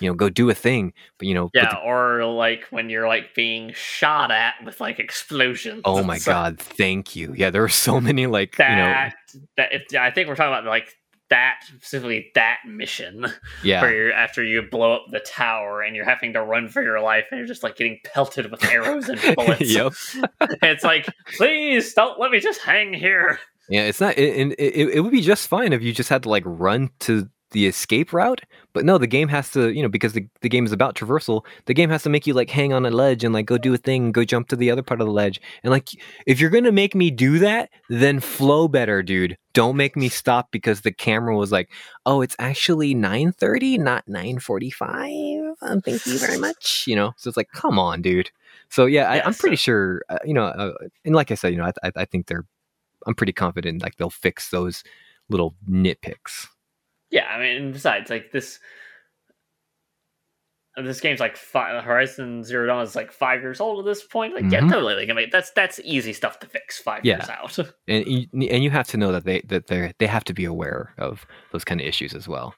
you know go do a thing. But you know, Yeah, the- or like when you're like being shot at with like explosions. oh my So god, thank you. Yeah, there are so many like you know, That that if, I think we're talking about like that specifically that mission yeah. where you're after you blow up the tower and you're having to run for your life and you're just like getting pelted with arrows and bullets. yep. it's like, please don't let me just hang here. Yeah, it's not, it- and it, it, it would be just fine if you just had to like run to the escape route. But no, the game has to, you know, because the, the game is about traversal, the game has to make you like hang on a ledge and like go do a thing, go jump to the other part of the ledge. And like, if you're going to make me do that, then flow better, dude. Don't make me stop because the camera was like, oh, it's actually 9.30, not 9.45. Um, thank you very much. You know, so it's like, come on, dude. So yeah, I, I'm pretty sure, uh, you know, uh, and like I said, you know, I, I, I think they're I'm pretty confident like they'll fix those little nitpicks. Yeah, I mean, besides, like this, this game's like five, Horizon Zero Dawn is like five years old at this point. Like, yeah, Mhm. totally. Like, I mean, that's that's easy stuff to fix five Yeah. years out. And you, and you have to know that they that they they have to be aware of those kind of issues as well.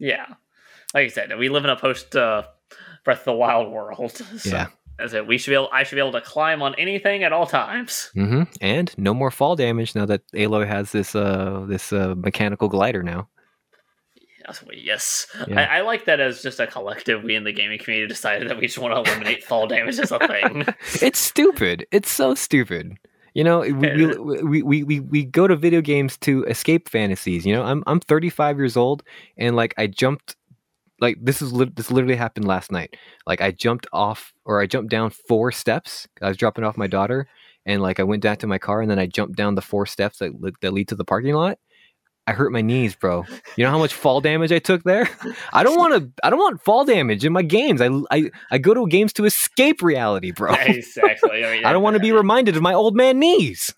yeah, like I said, we live in a post uh, Breath of the Wild world. So, Yeah. As it, we should be able, I should be able to climb on anything at all times. hmm And no more fall damage now that Aloy has this uh this uh mechanical glider now. Yes, Yes, Yeah. I, I like that as just a collective. We in the gaming community decided that we just want to eliminate fall damage as a thing. it's stupid. It's so stupid. You know, we, we, we, we, we, we go to video games to escape fantasies. You know, I'm I'm 35 years old and like I jumped like this is lit- this literally happened last night. Like I jumped off or I jumped down four steps. I was dropping off my daughter and like I went back to my car and then I jumped down the four steps that li- that lead to the parking lot. I hurt my knees, bro. You know how much fall damage I took there? I don't want to I don't want fall damage in my games. I I I go to games to escape reality, bro. exactly. I, mean, I don't want to be reminded of my old man knees.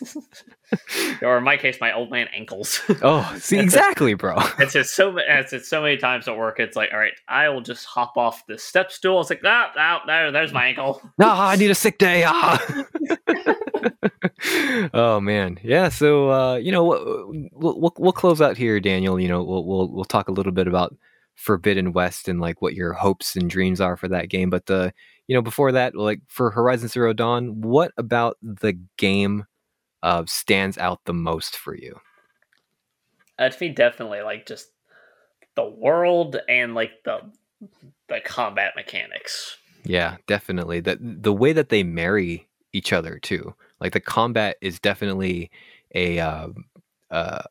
or in my case, my old man ankles. oh, see, exactly, bro. it's just so it's, it's so many times at work. It's like, all right, I will just hop off the step stool. It's like, ah, ah, there, there's my ankle. Ah, I need a sick day. Ah. oh man, yeah. So uh, you know, we'll, we'll we'll close out here, Daniel. You know, we'll we'll we'll talk a little bit about Forbidden West and like what your hopes and dreams are for that game. But the you know before that, like for Horizon Zero Dawn, what about the game uh, stands out the most for you? Uh, to me, definitely like just the world and like the the combat mechanics. Yeah, definitely. That the way that they marry each other too. Like the combat is definitely a uh, uh,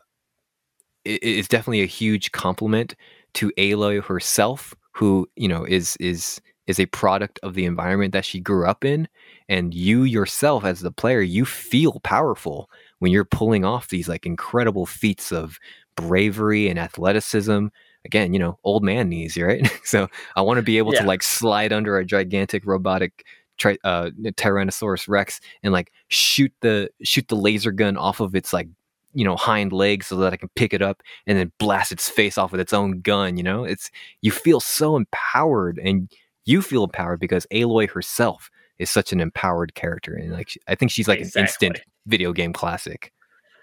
is definitely a huge compliment to Aloy herself, who you know is is is a product of the environment that she grew up in, and you yourself as the player, you feel powerful when you're pulling off these like incredible feats of bravery and athleticism. Again, you know, old man knees, right? so I want to be able yeah. to like slide under a gigantic robotic tri- uh, Tyrannosaurus Rex and like shoot the shoot the laser gun off of its like you know hind leg so that I can pick it up and then blast its face off with its own gun. You know, it's you feel so empowered and you feel empowered because Aloy herself is such an empowered character and like I think she's like exactly. an instant video game classic.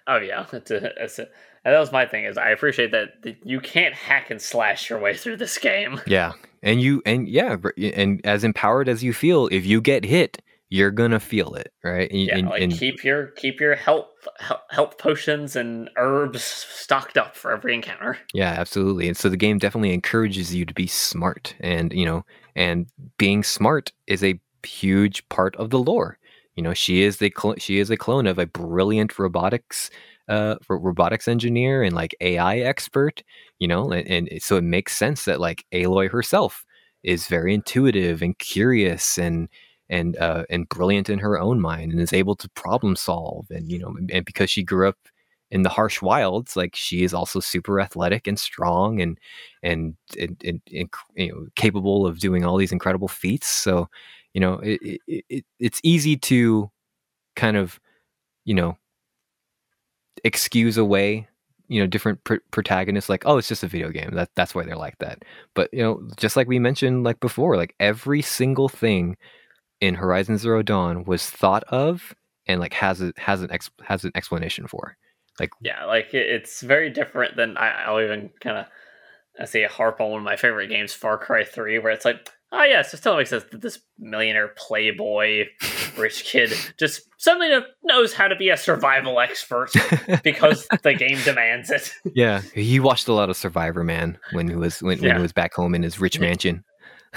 Oh yeah, it's a, it's a, that was my thing. Is I appreciate that you can't hack and slash your way through this game. Yeah, and you and yeah, and as empowered as you feel, if you get hit, you're gonna feel it, right? And, yeah, and, like and, keep your keep your health health potions and herbs stocked up for every encounter. Yeah, absolutely. And so the game definitely encourages you to be smart, and you know, and being smart is a huge part of the lore. You know, she is the cl- she is a clone of a brilliant robotics uh robotics engineer and like AI expert. You know, and, and so it makes sense that like Aloy herself is very intuitive and curious and and uh, and brilliant in her own mind and is able to problem solve and you know and because she grew up in the harsh wilds like she is also super athletic and strong and and and, and, and you know, capable of doing all these incredible feats so you know it, it, it, it's easy to kind of you know excuse away you know different pr- protagonists like oh it's just a video game that that's why they're like that. But you know just like we mentioned like before like every single thing in Horizon Zero Dawn was thought of and like has a has an ex, has an explanation for like yeah like it's very different than I, i'll even kind of I say harp on one of my favorite games, Far Cry 3, where it's like, oh yes, it totally makes sense that this millionaire playboy rich kid just suddenly knows how to be a survival expert because the game demands it. Yeah, he watched a lot of Survivor Man when he was when, yeah. when he was back home in his rich mansion.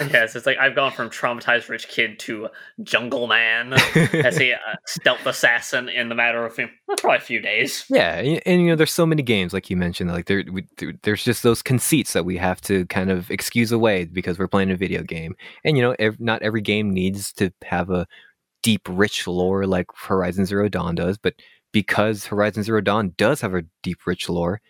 Yes, it's like I've gone from traumatized rich kid to jungle man. As a uh, stealth assassin in the matter of probably a few days. Yeah, and, and, you know, there's so many games like you mentioned, like there, we, there's just those conceits that we have to kind of excuse away because we're playing a video game, and you know, ev- not every game needs to have a deep, rich lore like Horizon Zero Dawn does, but because Horizon Zero Dawn does have a deep, rich lore,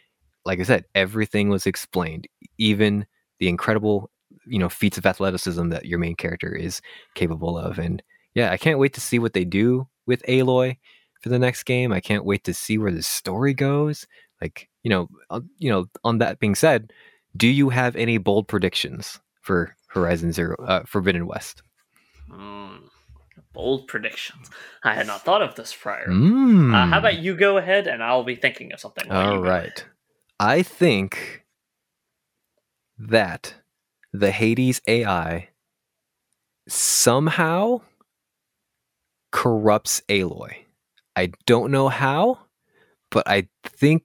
like I said, everything was explained, even the incredible you know feats of athleticism that your main character is capable of and yeah i can't wait to see what they do with aloy for the next game. I can't wait to see where the story goes. Like you know uh, you know on that being said do you have any bold predictions for horizon zero uh, forbidden west? Mm, bold predictions. I had not thought of this prior. Mm. uh, how about you go ahead and i'll be thinking of something all right i think that the Hades AI somehow corrupts Aloy. I don't know how, but I think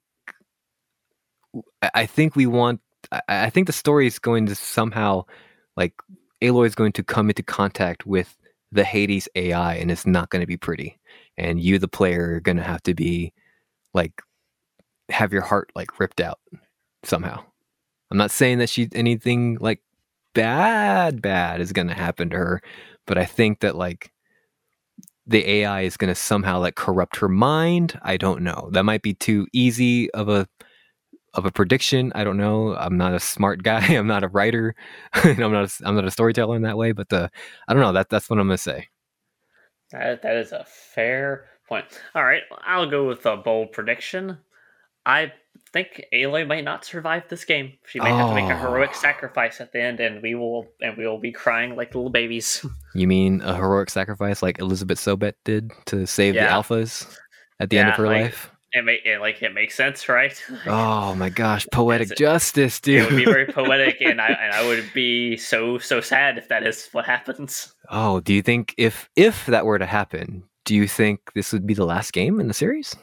I think we want I think the story is going to somehow like Aloy is going to come into contact with the Hades AI and it's not going to be pretty. And you the player are going to have to be like have your heart like ripped out somehow. I'm not saying that she's anything like bad, bad is going to happen to her. But I think that like the AI is going to somehow like corrupt her mind. I don't know. That might be too easy of a of a prediction. I don't know. I'm not a smart guy. I'm not a writer. I'm not. A, I'm not a storyteller in that way. But the I don't know. That that's what I'm gonna say. That, that is a fair point. All right, I'll go with a bold prediction. I think Aloy might not survive this game. She may have to make a heroic Oh. sacrifice at the end, and we will and we will be crying like little babies. You mean a heroic sacrifice like Elizabeth Sobeck did to save Yeah. the alphas at the end of her like- life? it may it, like it makes sense, right? Oh my gosh, poetic justice, dude. it would be very poetic, and I and I would be so so sad if that is what happens. Oh, do you think if if that were to happen, do you think this would be the last game in the series?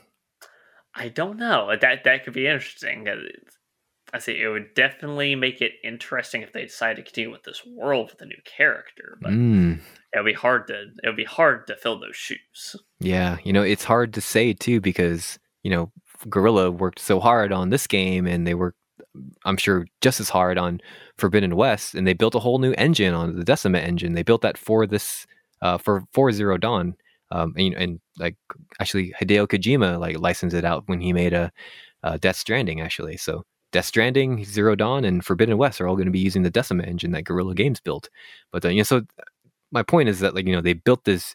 I don't know. That that could be interesting. Uh, I see. It would definitely make it interesting if they decide to continue with this world with a new character, but Mm, it would be hard to it would be hard to fill those shoes. yeah, you know, it's hard to say too because, you know, Guerrilla worked so hard on this game and they worked I'm sure just as hard on Forbidden West and they built a whole new engine on the Decima engine. They built that for this uh for for Zero Dawn. Um and, and like actually Hideo Kojima like licensed it out when he made a uh, Death Stranding actually. So Death Stranding, Zero Dawn, and Forbidden West are all going to be using the Decima engine that Guerrilla Games built. But uh, you know, so my point is that like you know they built this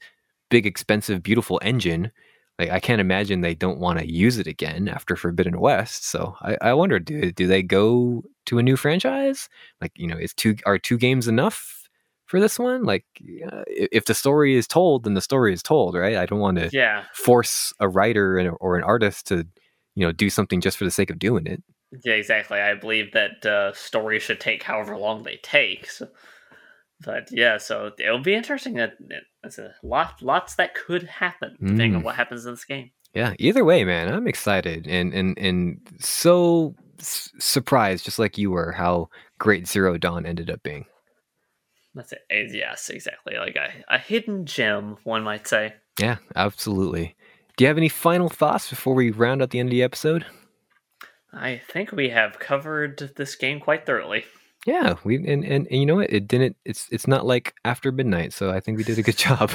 big, expensive, beautiful engine. Like I can't imagine they don't want to use it again after Forbidden West. So I, I wonder, do do they go to a new franchise? Like you know, is two are two games enough for this one? Like uh, if the story is told, then the story is told, right? I don't want to Yeah, force a writer and, or an artist to you know do something just for the sake of doing it. yeah, exactly. I believe that uh, stories should take however long they take. So, but yeah, so it'll be interesting. That that's a lot, lots that could happen depending on Mm. what happens in this game. Yeah, either way, man, I'm excited and and and so s- surprised, just like you were, how great Zero Dawn ended up being. That's it. Yes, exactly. Like a, a hidden gem, one might say. Yeah, absolutely. Do you have any final thoughts before we round out the end of the episode? I think we have covered this game quite thoroughly. Yeah, we and, and, and you know what? It didn't. It's it's not like after midnight, so I think we did a good job.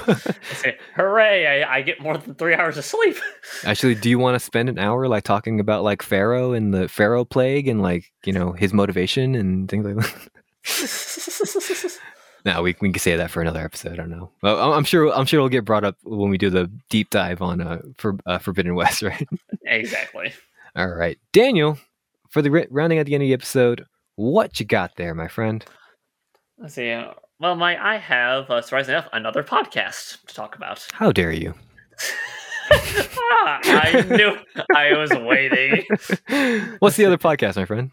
Say, hooray! I, I get more than three hours of sleep. Actually, do you want to spend an hour like talking about like Faro and the Faro plague and like you know his motivation and things like that? No, we, we can say that for another episode. I don't know. Well, I'm- sure. I'm sure it'll get brought up when we do the deep dive on uh, for uh, Forbidden West, right? exactly. All right, Daniel. For the rounding at the end of the episode, what you got there, my friend? Let's see. Well, my I have, uh, surprisingly enough, another podcast to talk about. How dare you? ah, I knew I was waiting. What's the other podcast, my friend?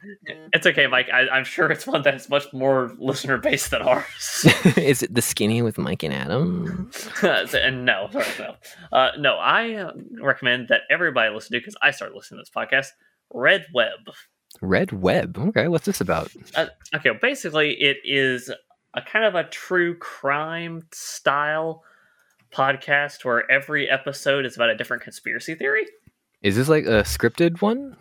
It's okay, Mike. I, I'm sure it's one that's much more listener based than ours. Is it the skinny with Mike and Adam? and no, sorry, no, uh, no. I uh, recommend that everybody listen to because I started listening to this podcast. Red Web. Red Web. Okay, what's this about? Uh, okay, basically, it is a kind of a true crime style podcast where every episode is about a different conspiracy theory. Is this like a scripted one?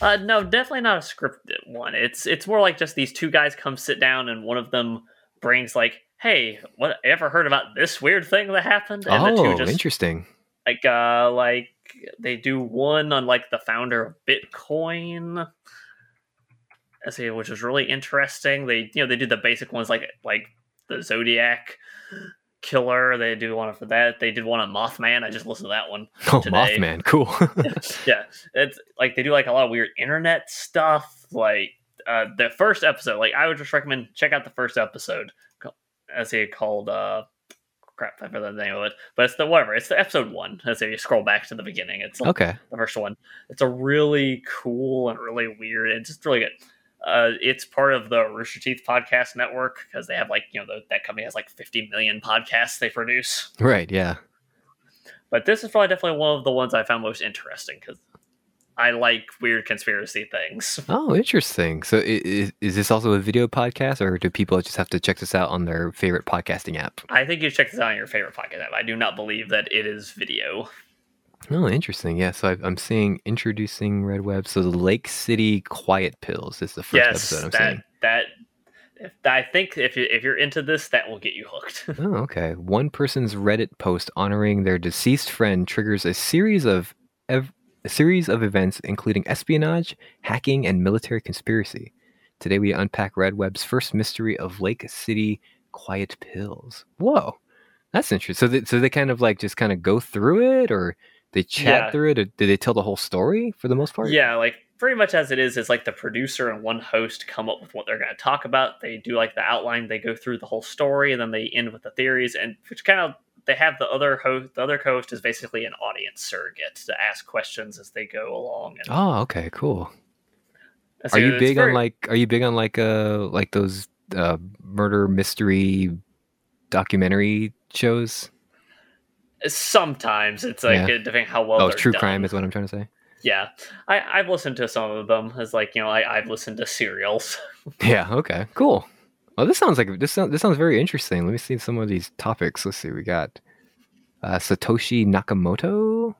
Uh, no, definitely not a scripted one. It's it's more like just these two guys come sit down and one of them brings like, "Hey, what ever heard about this weird thing that happened?" And the oh, two just interesting. like uh like they do one on like the founder of Bitcoin. I see, which is really interesting. They you know they do the basic ones like like the Zodiac killer. They do one for that. They did one on Mothman. I just listened to that one. Oh, today. Mothman, cool. yeah, it's like they do like a lot of weird internet stuff. Like uh, the first episode, like I would just recommend check out the first episode. I see it called uh, crap. I forgot the name of it, but it's the whatever. It's the episode one. As you scroll back to the beginning, it's like okay. the first one. It's a really cool and really weird and just really good. Uh, it's part of the Rooster Teeth podcast network because they have like you know the, that company has like 50 million podcasts they produce. Right. Yeah. But this is probably definitely one of the ones I found most interesting because I like weird conspiracy things. Oh, interesting. So, is, is this also a video podcast, or do people just have to check this out on their favorite podcasting app? I think you check this out on your favorite podcast app. I do not believe that it is video. Oh, interesting. Yeah. So I, I'm seeing introducing Red Web. So the Lake City Quiet Pills is the first yes, episode I'm that seeing. that. If, I think if you, if you're into this, that will get you hooked. Oh, okay. One person's Reddit post honoring their deceased friend triggers a series of ev- a series of events, including espionage, hacking, and military conspiracy. Today we unpack Red Web's first mystery of Lake City Quiet Pills. Whoa. That's interesting. So, they, so they kind of like just kind of go through it, or they chat Yeah. through it, or did they tell the whole story for the most part? Yeah, like pretty much as it is, is like the producer and one host come up with what they're going to talk about. They do like the outline, they go through the whole story, and then they end with the theories, and which kind of they have the other host. The other co-host is basically an audience surrogate to ask questions as they go along. And Oh, okay, cool. so Are you big very- on like? Are you big on like uh like those uh murder mystery documentary shows? Sometimes it's like Yeah. depending how well. oh, true done. crime is what I'm trying to say. Yeah, I, I've listened to some of them. As like you know, I, I've listened to serials. Yeah. Okay. Cool. Well, this sounds like this. Sounds, this sounds very interesting. Let me see some of these topics. Let's see. We got uh, Satoshi Nakamoto.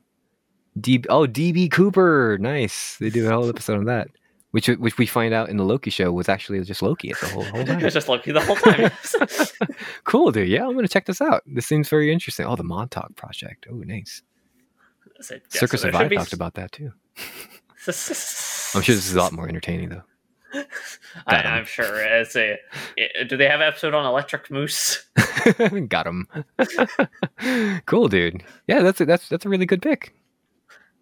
D. Oh, DB Cooper. Nice. They do a whole episode on that, which which we find out in the Loki show was actually just Loki at the whole whole time. it's just Loki the whole time. cool, dude. Yeah, I'm gonna check this out. This seems very interesting. Oh, the Montauk Project. Oh, nice. So, yeah, so Circa Survive should be talked about that too. I'm sure this is a lot more entertaining though. I, I'm sure. It's a. i- Do they have an episode on Electric Moose? Got him. cool, dude. Yeah, that's a, that's that's a really good pick.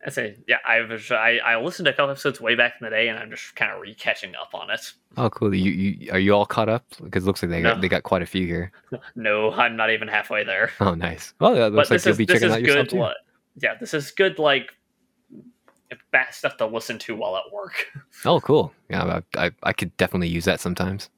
I say, yeah. I was. I, I listened to a couple episodes way back in the day, and I'm just kind of re catching up on it. Oh, cool. You, you are you all caught up? Because it looks like they got they got quite a few here. No, I'm not even halfway there. Oh, nice. Well, that looks but like you'll is be checking out yourself good. too. Yeah, this is good. Like bad stuff to listen to while at work. Oh, cool. Yeah, I, I I could definitely use that sometimes.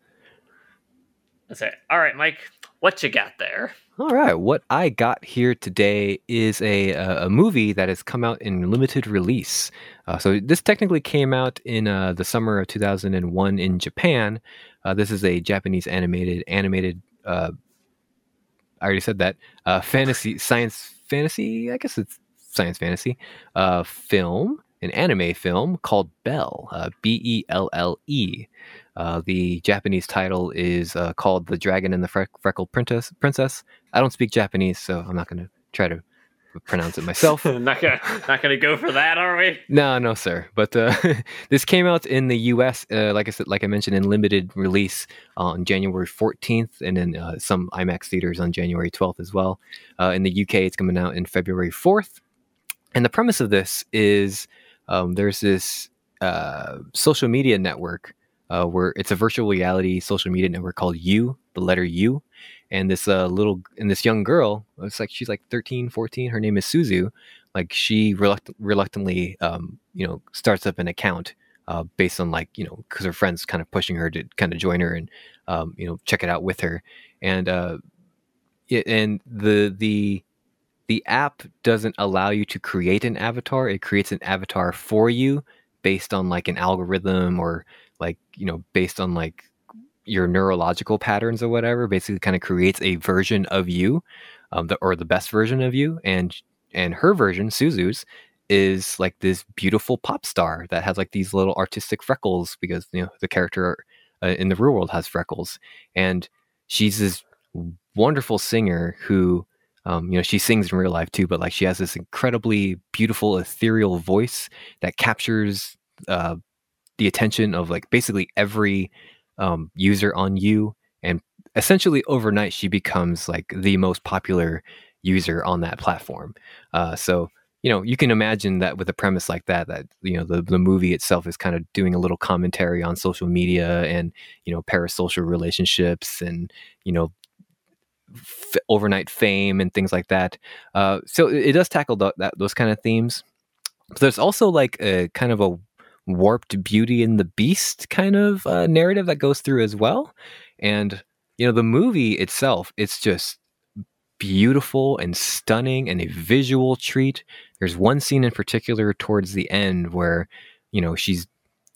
I say, all right, Mike, what you got there? All right, what I got here today is a a movie that has come out in limited release. Uh, so this technically came out in uh, the summer of 2001 in Japan. Uh, this is a Japanese animated animated. Uh, I already said that uh, fantasy science fantasy. I guess it's science fantasy uh, film, an anime film called Bell, B E L L E. Uh, the Japanese title is uh, called The Dragon and the Fre- Freckled Princess. Princess. I don't speak Japanese, so I'm not going to try to pronounce it myself. not gonna not gonna go for that, are we? No, no, sir. But uh, this came out in the U.S. Uh, like I said, like I mentioned, in limited release on January 14th, and in uh, some IMAX theaters on January 12th as well. Uh, in the UK, it's coming out in February 4th. And the premise of this is um, there's this uh, social media network uh, where it's a virtual reality social media network called U, the letter U. And this uh, little and this young girl, it's like she's like 13, 14. Her name is Suzu like she reluct- reluctantly um, you know starts up an account uh, based on like you know because her friends kind of pushing her to kind of join her and um, you know check it out with her and uh, it, and the the the app doesn't allow you to create an avatar it creates an avatar for you based on like an algorithm or like you know based on like your neurological patterns or whatever basically kind of creates a version of you um, the, or the best version of you and and her version suzu's is like this beautiful pop star that has like these little artistic freckles because you know the character uh, in the real world has freckles and she's this wonderful singer who um, you know she sings in real life too but like she has this incredibly beautiful ethereal voice that captures uh, the attention of like basically every um, user on you and essentially overnight she becomes like the most popular user on that platform. Uh, so you know you can imagine that with a premise like that that you know the, the movie itself is kind of doing a little commentary on social media and you know parasocial relationships and you know f- overnight fame and things like that. Uh, so it, it does tackle th- that, those kind of themes. But there's also like a kind of a warped beauty and the beast kind of uh, narrative that goes through as well. And you know the movie itself it's just beautiful and stunning and a visual treat. There's one scene in particular towards the end where you know she's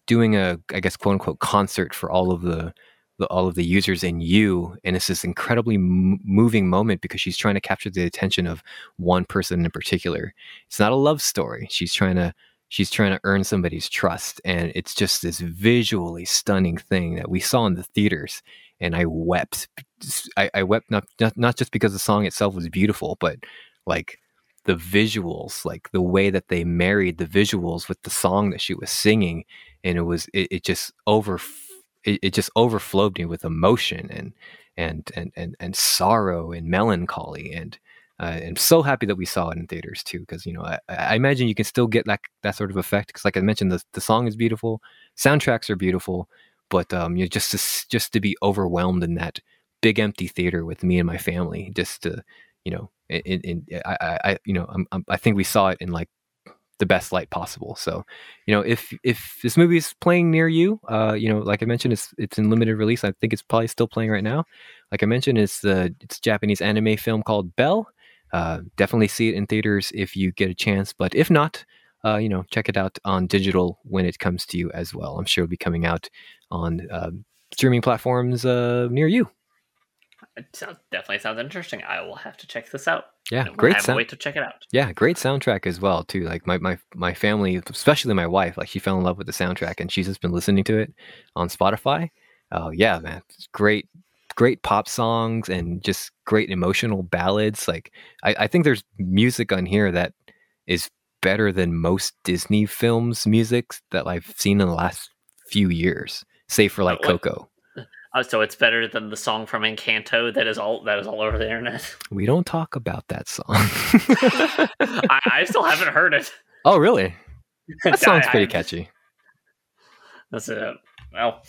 doing a i guess quote unquote concert for all of the, the all of the users in you. And it's this incredibly m- moving moment because she's trying to capture the attention of one person in particular. It's not a love story. She's trying to she's trying to earn somebody's trust and it's just this visually stunning thing that we saw in the theaters and i wept i, I wept not, not not just because the song itself was beautiful but like the visuals like the way that they married the visuals with the song that she was singing and it was it, it just over it, it just overflowed me with emotion and and and and, and sorrow and melancholy and uh, I'm so happy that we saw it in theaters too, because you know I, I, imagine you can still get that that sort of effect. Because like I mentioned, the the song is beautiful, soundtracks are beautiful, but um, you know, just to, just to be overwhelmed in that big empty theater with me and my family, just to you know, in, in I, I you know I'm, I'm, I think we saw it in like the best light possible. So, you know, if if this movie is playing near you, uh, you know, like I mentioned, it's it's in limited release. I think it's probably still playing right now. Like I mentioned, it's the it's Japanese anime film called Belle. Uh, definitely see it in theaters if you get a chance. But if not, uh, you know, check it out on digital when it comes to you as well. I'm sure it'll be coming out on uh, streaming platforms uh, near you. It sounds, definitely sounds interesting. I will have to check this out. Yeah, great. sound- wait to check it out. Yeah, great soundtrack as well too. Like my, my my family, especially my wife, like she fell in love with the soundtrack and she's just been listening to it on Spotify. Oh yeah, man, it's great great pop songs and just great emotional ballads. Like I, I think there's music on here that is better than most Disney films music that I've seen in the last few years, save for like what, Coco. Oh, so it's better than the song from Encanto that is all that is all over the internet. We don't talk about that song. I, I, still haven't heard it. Oh, really? That song's pretty catchy. That's it. Well,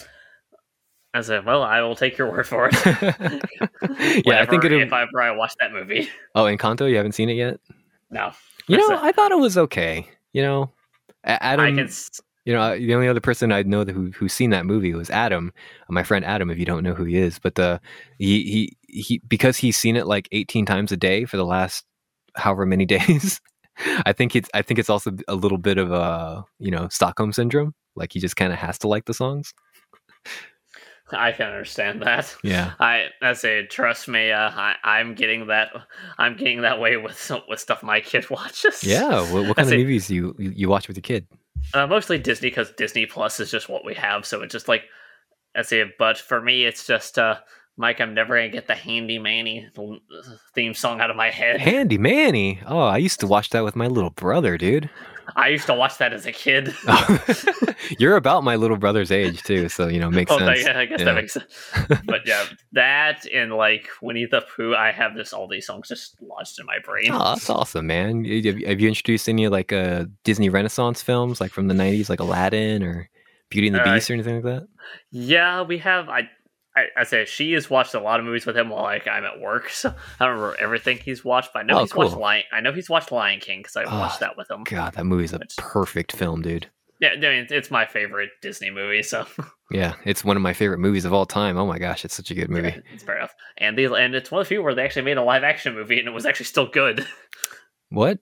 I said, "Well, I will take your word for it." yeah, I think it. If I ever I watch that movie. Oh, Encanto, you haven't seen it yet? No. You know, I thought it was okay. You know, Adam. Can... You know, the only other person I know who who's seen that movie was Adam, my friend Adam. If you don't know who he is, but the he he he because he's seen it like eighteen times a day for the last however many days. I think it's I think it's also a little bit of a you know Stockholm syndrome. Like he just kind of has to like the songs. I can understand that. Yeah. I I say trust me. Uh, I I'm getting that. I'm getting that way with with stuff my kid watches. Yeah. What, what kind I of say, movies you you watch with your kid? Uh, mostly Disney because Disney Plus is just what we have. So it's just like I say. But for me, it's just uh, Mike. I'm never gonna get the Handy Manny theme song out of my head. Handy Manny. Oh, I used to watch that with my little brother, dude. I used to watch that as a kid. You're about my little brother's age too, so you know makes oh, sense. Yeah, I guess yeah. that makes sense. but yeah, that and like Winnie the Pooh, I have this all these songs just lodged in my brain. Oh, that's awesome, man! Have, you introduced any like uh, Disney Renaissance films, like from the '90s, like Aladdin or Beauty and the uh, Beast or anything like that? Yeah, we have. I I, I say she has watched a lot of movies with him while like I'm at work, so I don't remember everything he's watched. But I know oh, he's cool. watched Lion. I know he's watched Lion King because I oh, watched that with him. God, that movie's a Which, perfect film, dude. Yeah, I mean, it's my favorite Disney movie. So yeah, it's one of my favorite movies of all time. Oh my gosh, it's such a good movie. Yeah, it's fair enough. And the and it's one of the few where they actually made a live action movie and it was actually still good. What?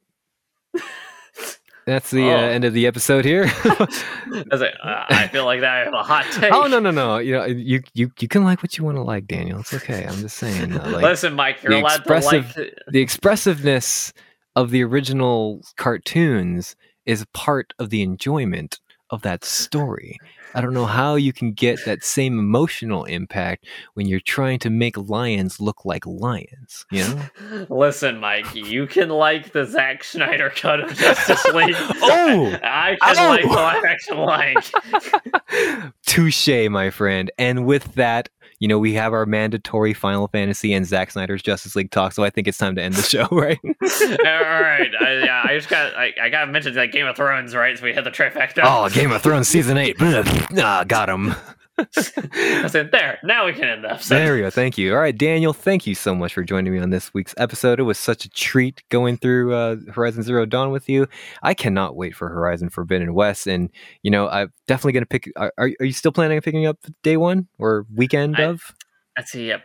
That's the uh, oh. uh, end of the episode here. I, like, uh, I feel like that I have a hot take. Oh no no no! You know you you you can like what you want to like, Daniel. It's okay. I'm just saying. Uh, like, Listen, Mike, you're allowed to like the expressiveness of the original cartoons is part of the enjoyment of that story. I don't know how you can get that same emotional impact when you're trying to make lions look like lions. You know? Listen, Mike, you can like the Zack Snyder cut of Justice League. oh, I can oh. like the live action Lion. Touche, my friend. And with that, you know, we have our mandatory Final Fantasy and Zack Snyder's Justice League talk, so I think it's time to end the show, right? All right. I, yeah, I just got I, I got to mention that Game of Thrones, right? So we had the trifecta. Oh, Game of Thrones season eight. ah, got him. I said, there, now we can end the episode. There we go. Thank you. All right, Daniel, thank you so much for joining me on this week's episode. It was such a treat going through uh, Horizon Zero Dawn with you. I cannot wait for Horizon Forbidden West. And, you know, I'm definitely going to pick. Are, are you still planning on picking up day one or weekend I, of? Let's see. Yep.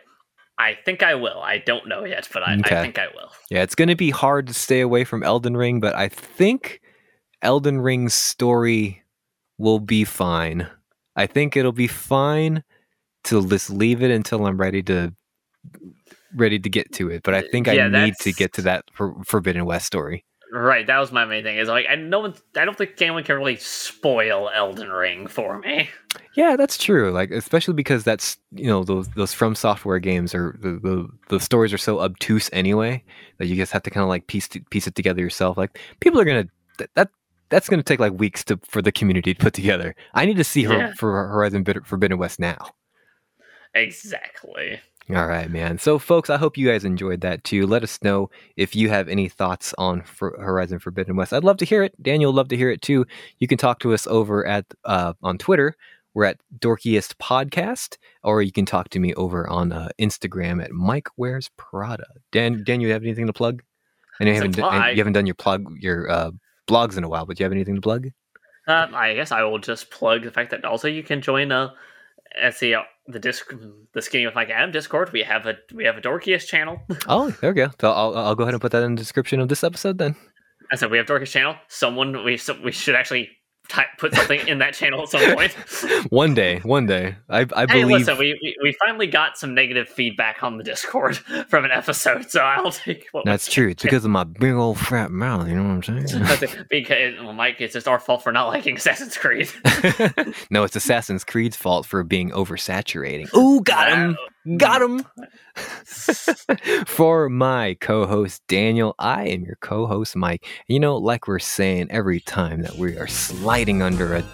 I think I will. I don't know yet, but I, okay. I think I will. Yeah, it's going to be hard to stay away from Elden Ring, but I think Elden Ring's story will be fine. I think it'll be fine to just leave it until I'm ready to ready to get to it. But I think yeah, I need to get to that for, Forbidden West story. Right, that was my main thing. Is like I no one, I don't think anyone can really spoil Elden Ring for me. Yeah, that's true. Like especially because that's you know those those From Software games are the the, the stories are so obtuse anyway that you just have to kind of like piece piece it together yourself. Like people are gonna that, that that's going to take like weeks to for the community to put together. I need to see her Yeah. for Horizon Forbidden West now. Exactly. All right, man. So, folks, I hope you guys enjoyed that too. Let us know if you have any thoughts on for Horizon Forbidden West. I'd love to hear it. Daniel would love to hear it too. You can talk to us over at uh, on Twitter. We're at Dorkiest Podcast, or you can talk to me over on uh, Instagram at Mike Wears Prada. Dan, Dan, you have anything to plug? And you haven't plug- you haven't done your plug your uh, blogs in a while, but do you have anything to plug? Um, I guess I will just plug the fact that also you can join uh, let's see uh, the disc the skinny with Mike Adam Discord. We have a we have a dorkiest channel. Oh, there we go. So I'll, I'll go ahead and put that in the description of this episode then. I said we have dorkiest channel. Someone we so we should actually type, put something in that channel at some point. One day, one day. I, I hey, believe. listen, we, we we finally got some negative feedback on the Discord from an episode, so I'll take what That's true. It's because of my big old fat mouth. You know what I'm saying? Because well, Mike, it's just our fault for not liking Assassin's Creed. no, it's Assassin's Creed's fault for being oversaturating. Ooh, got him! Hmm. Got him! for my co-host Daniel, I am your co-host Mike. You know, like we're saying every time that we are sliding under a,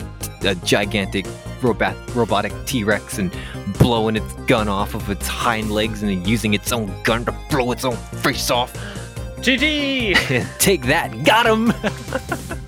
a gigantic robot, robotic T-Rex and blowing its gun off of its hind legs and using its own gun to blow its own face off. GG. Take that, got him!